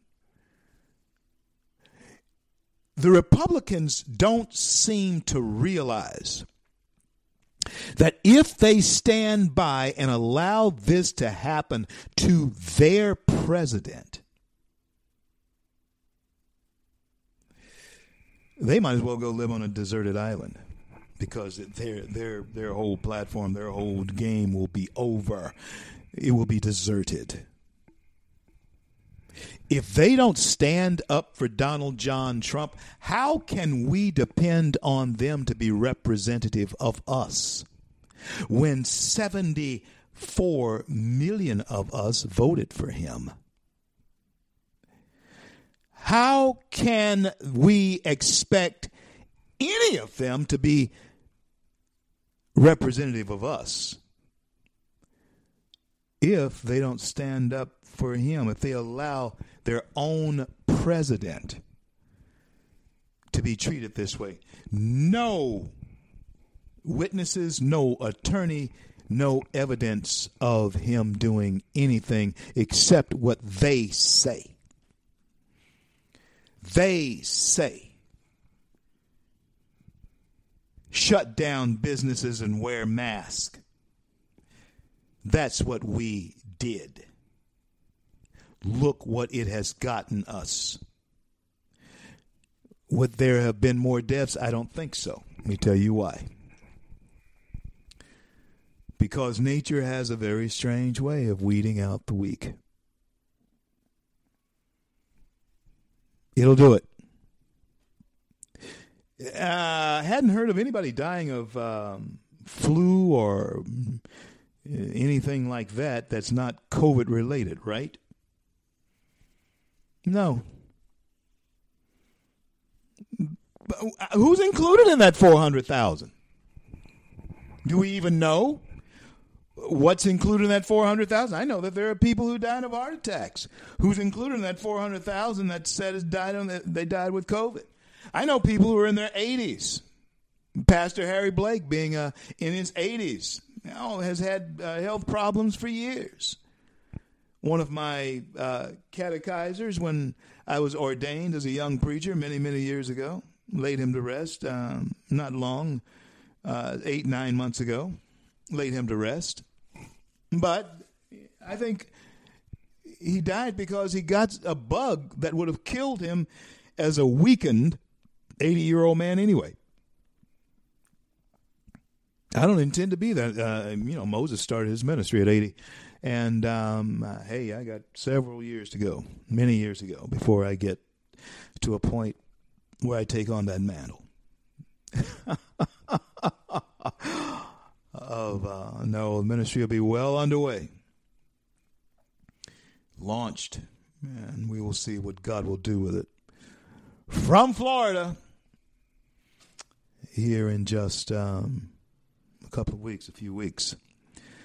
The Republicans don't seem to realize that if they stand by and allow this to happen to their president, they might as well go live on a deserted island because their their their whole platform, their whole game will be over. It will be deserted. If they don't stand up for Donald John Trump, how can we depend on them to be representative of us when 74 million of us voted for him? How can we expect any of them to be representative of us if they don't stand up for him, if they allow their own president to be treated this way? No witnesses, no attorney, no evidence of him doing anything except what they say. They say shut down businesses and wear masks. That's what we did. Look what it has gotten us. Would there have been more deaths? I don't think so. Let me tell you why. Because nature has a very strange way of weeding out the weak. It'll do it. Uh, hadn't heard of anybody dying of um, flu or anything like that that's not COVID related, right? No. Uh, who's included in that 400,000? Do we even know what's included in that 400,000? I know that there are people who died of heart attacks. Who's included in that 400,000 that said died on the, they died with COVID? I know people who are in their 80s. Pastor Harry Blake, being uh, in his 80s, now has had uh, health problems for years. One of my uh, catechizers, when I was ordained as a young preacher many, many years ago, laid him to rest um, not long, uh, eight, nine months ago, laid him to rest. But I think he died because he got a bug that would have killed him as a weakened 80 year old man anyway. I don't intend to be that. Uh, you know, Moses started his ministry at 80. And um, uh, hey, I got several years to go, many years to go, before I get to a point where I take on that mantle. of uh, no, the ministry will be well underway, launched, and we will see what God will do with it. From Florida, here in just um, a couple of weeks, a few weeks.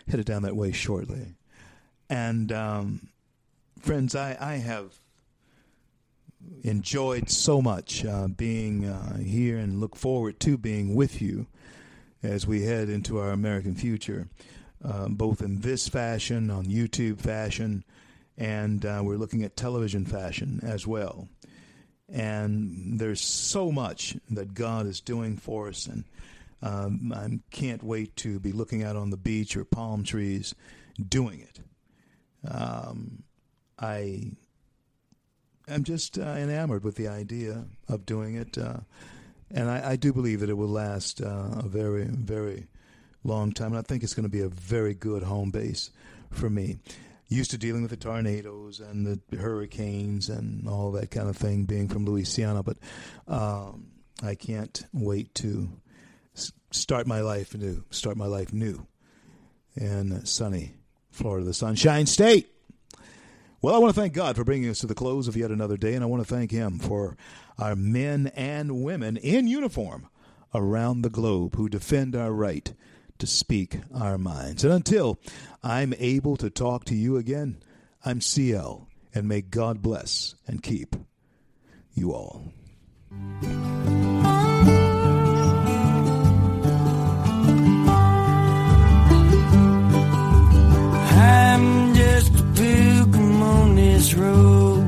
Headed down that way shortly. And um, friends, I, I have enjoyed so much uh, being uh, here and look forward to being with you as we head into our American future, uh, both in this fashion, on YouTube fashion, and uh, we're looking at television fashion as well. And there's so much that God is doing for us, and um, I can't wait to be looking out on the beach or palm trees doing it. Um, I am just uh, enamored with the idea of doing it, uh, and I, I, do believe that it will last uh, a very, very long time. And I think it's going to be a very good home base for me used to dealing with the tornadoes and the hurricanes and all that kind of thing, being from Louisiana. But um, I can't wait to start my life new, start my life new in sunny Florida, the Sunshine State. Well, I want to thank God for bringing us to the close of yet another day, and I want to thank Him for are men and women in uniform around the globe who defend our right to speak our minds. And until I'm able to talk to you again, I'm CL, and may God bless and keep you all. I'm just a pilgrim on this road.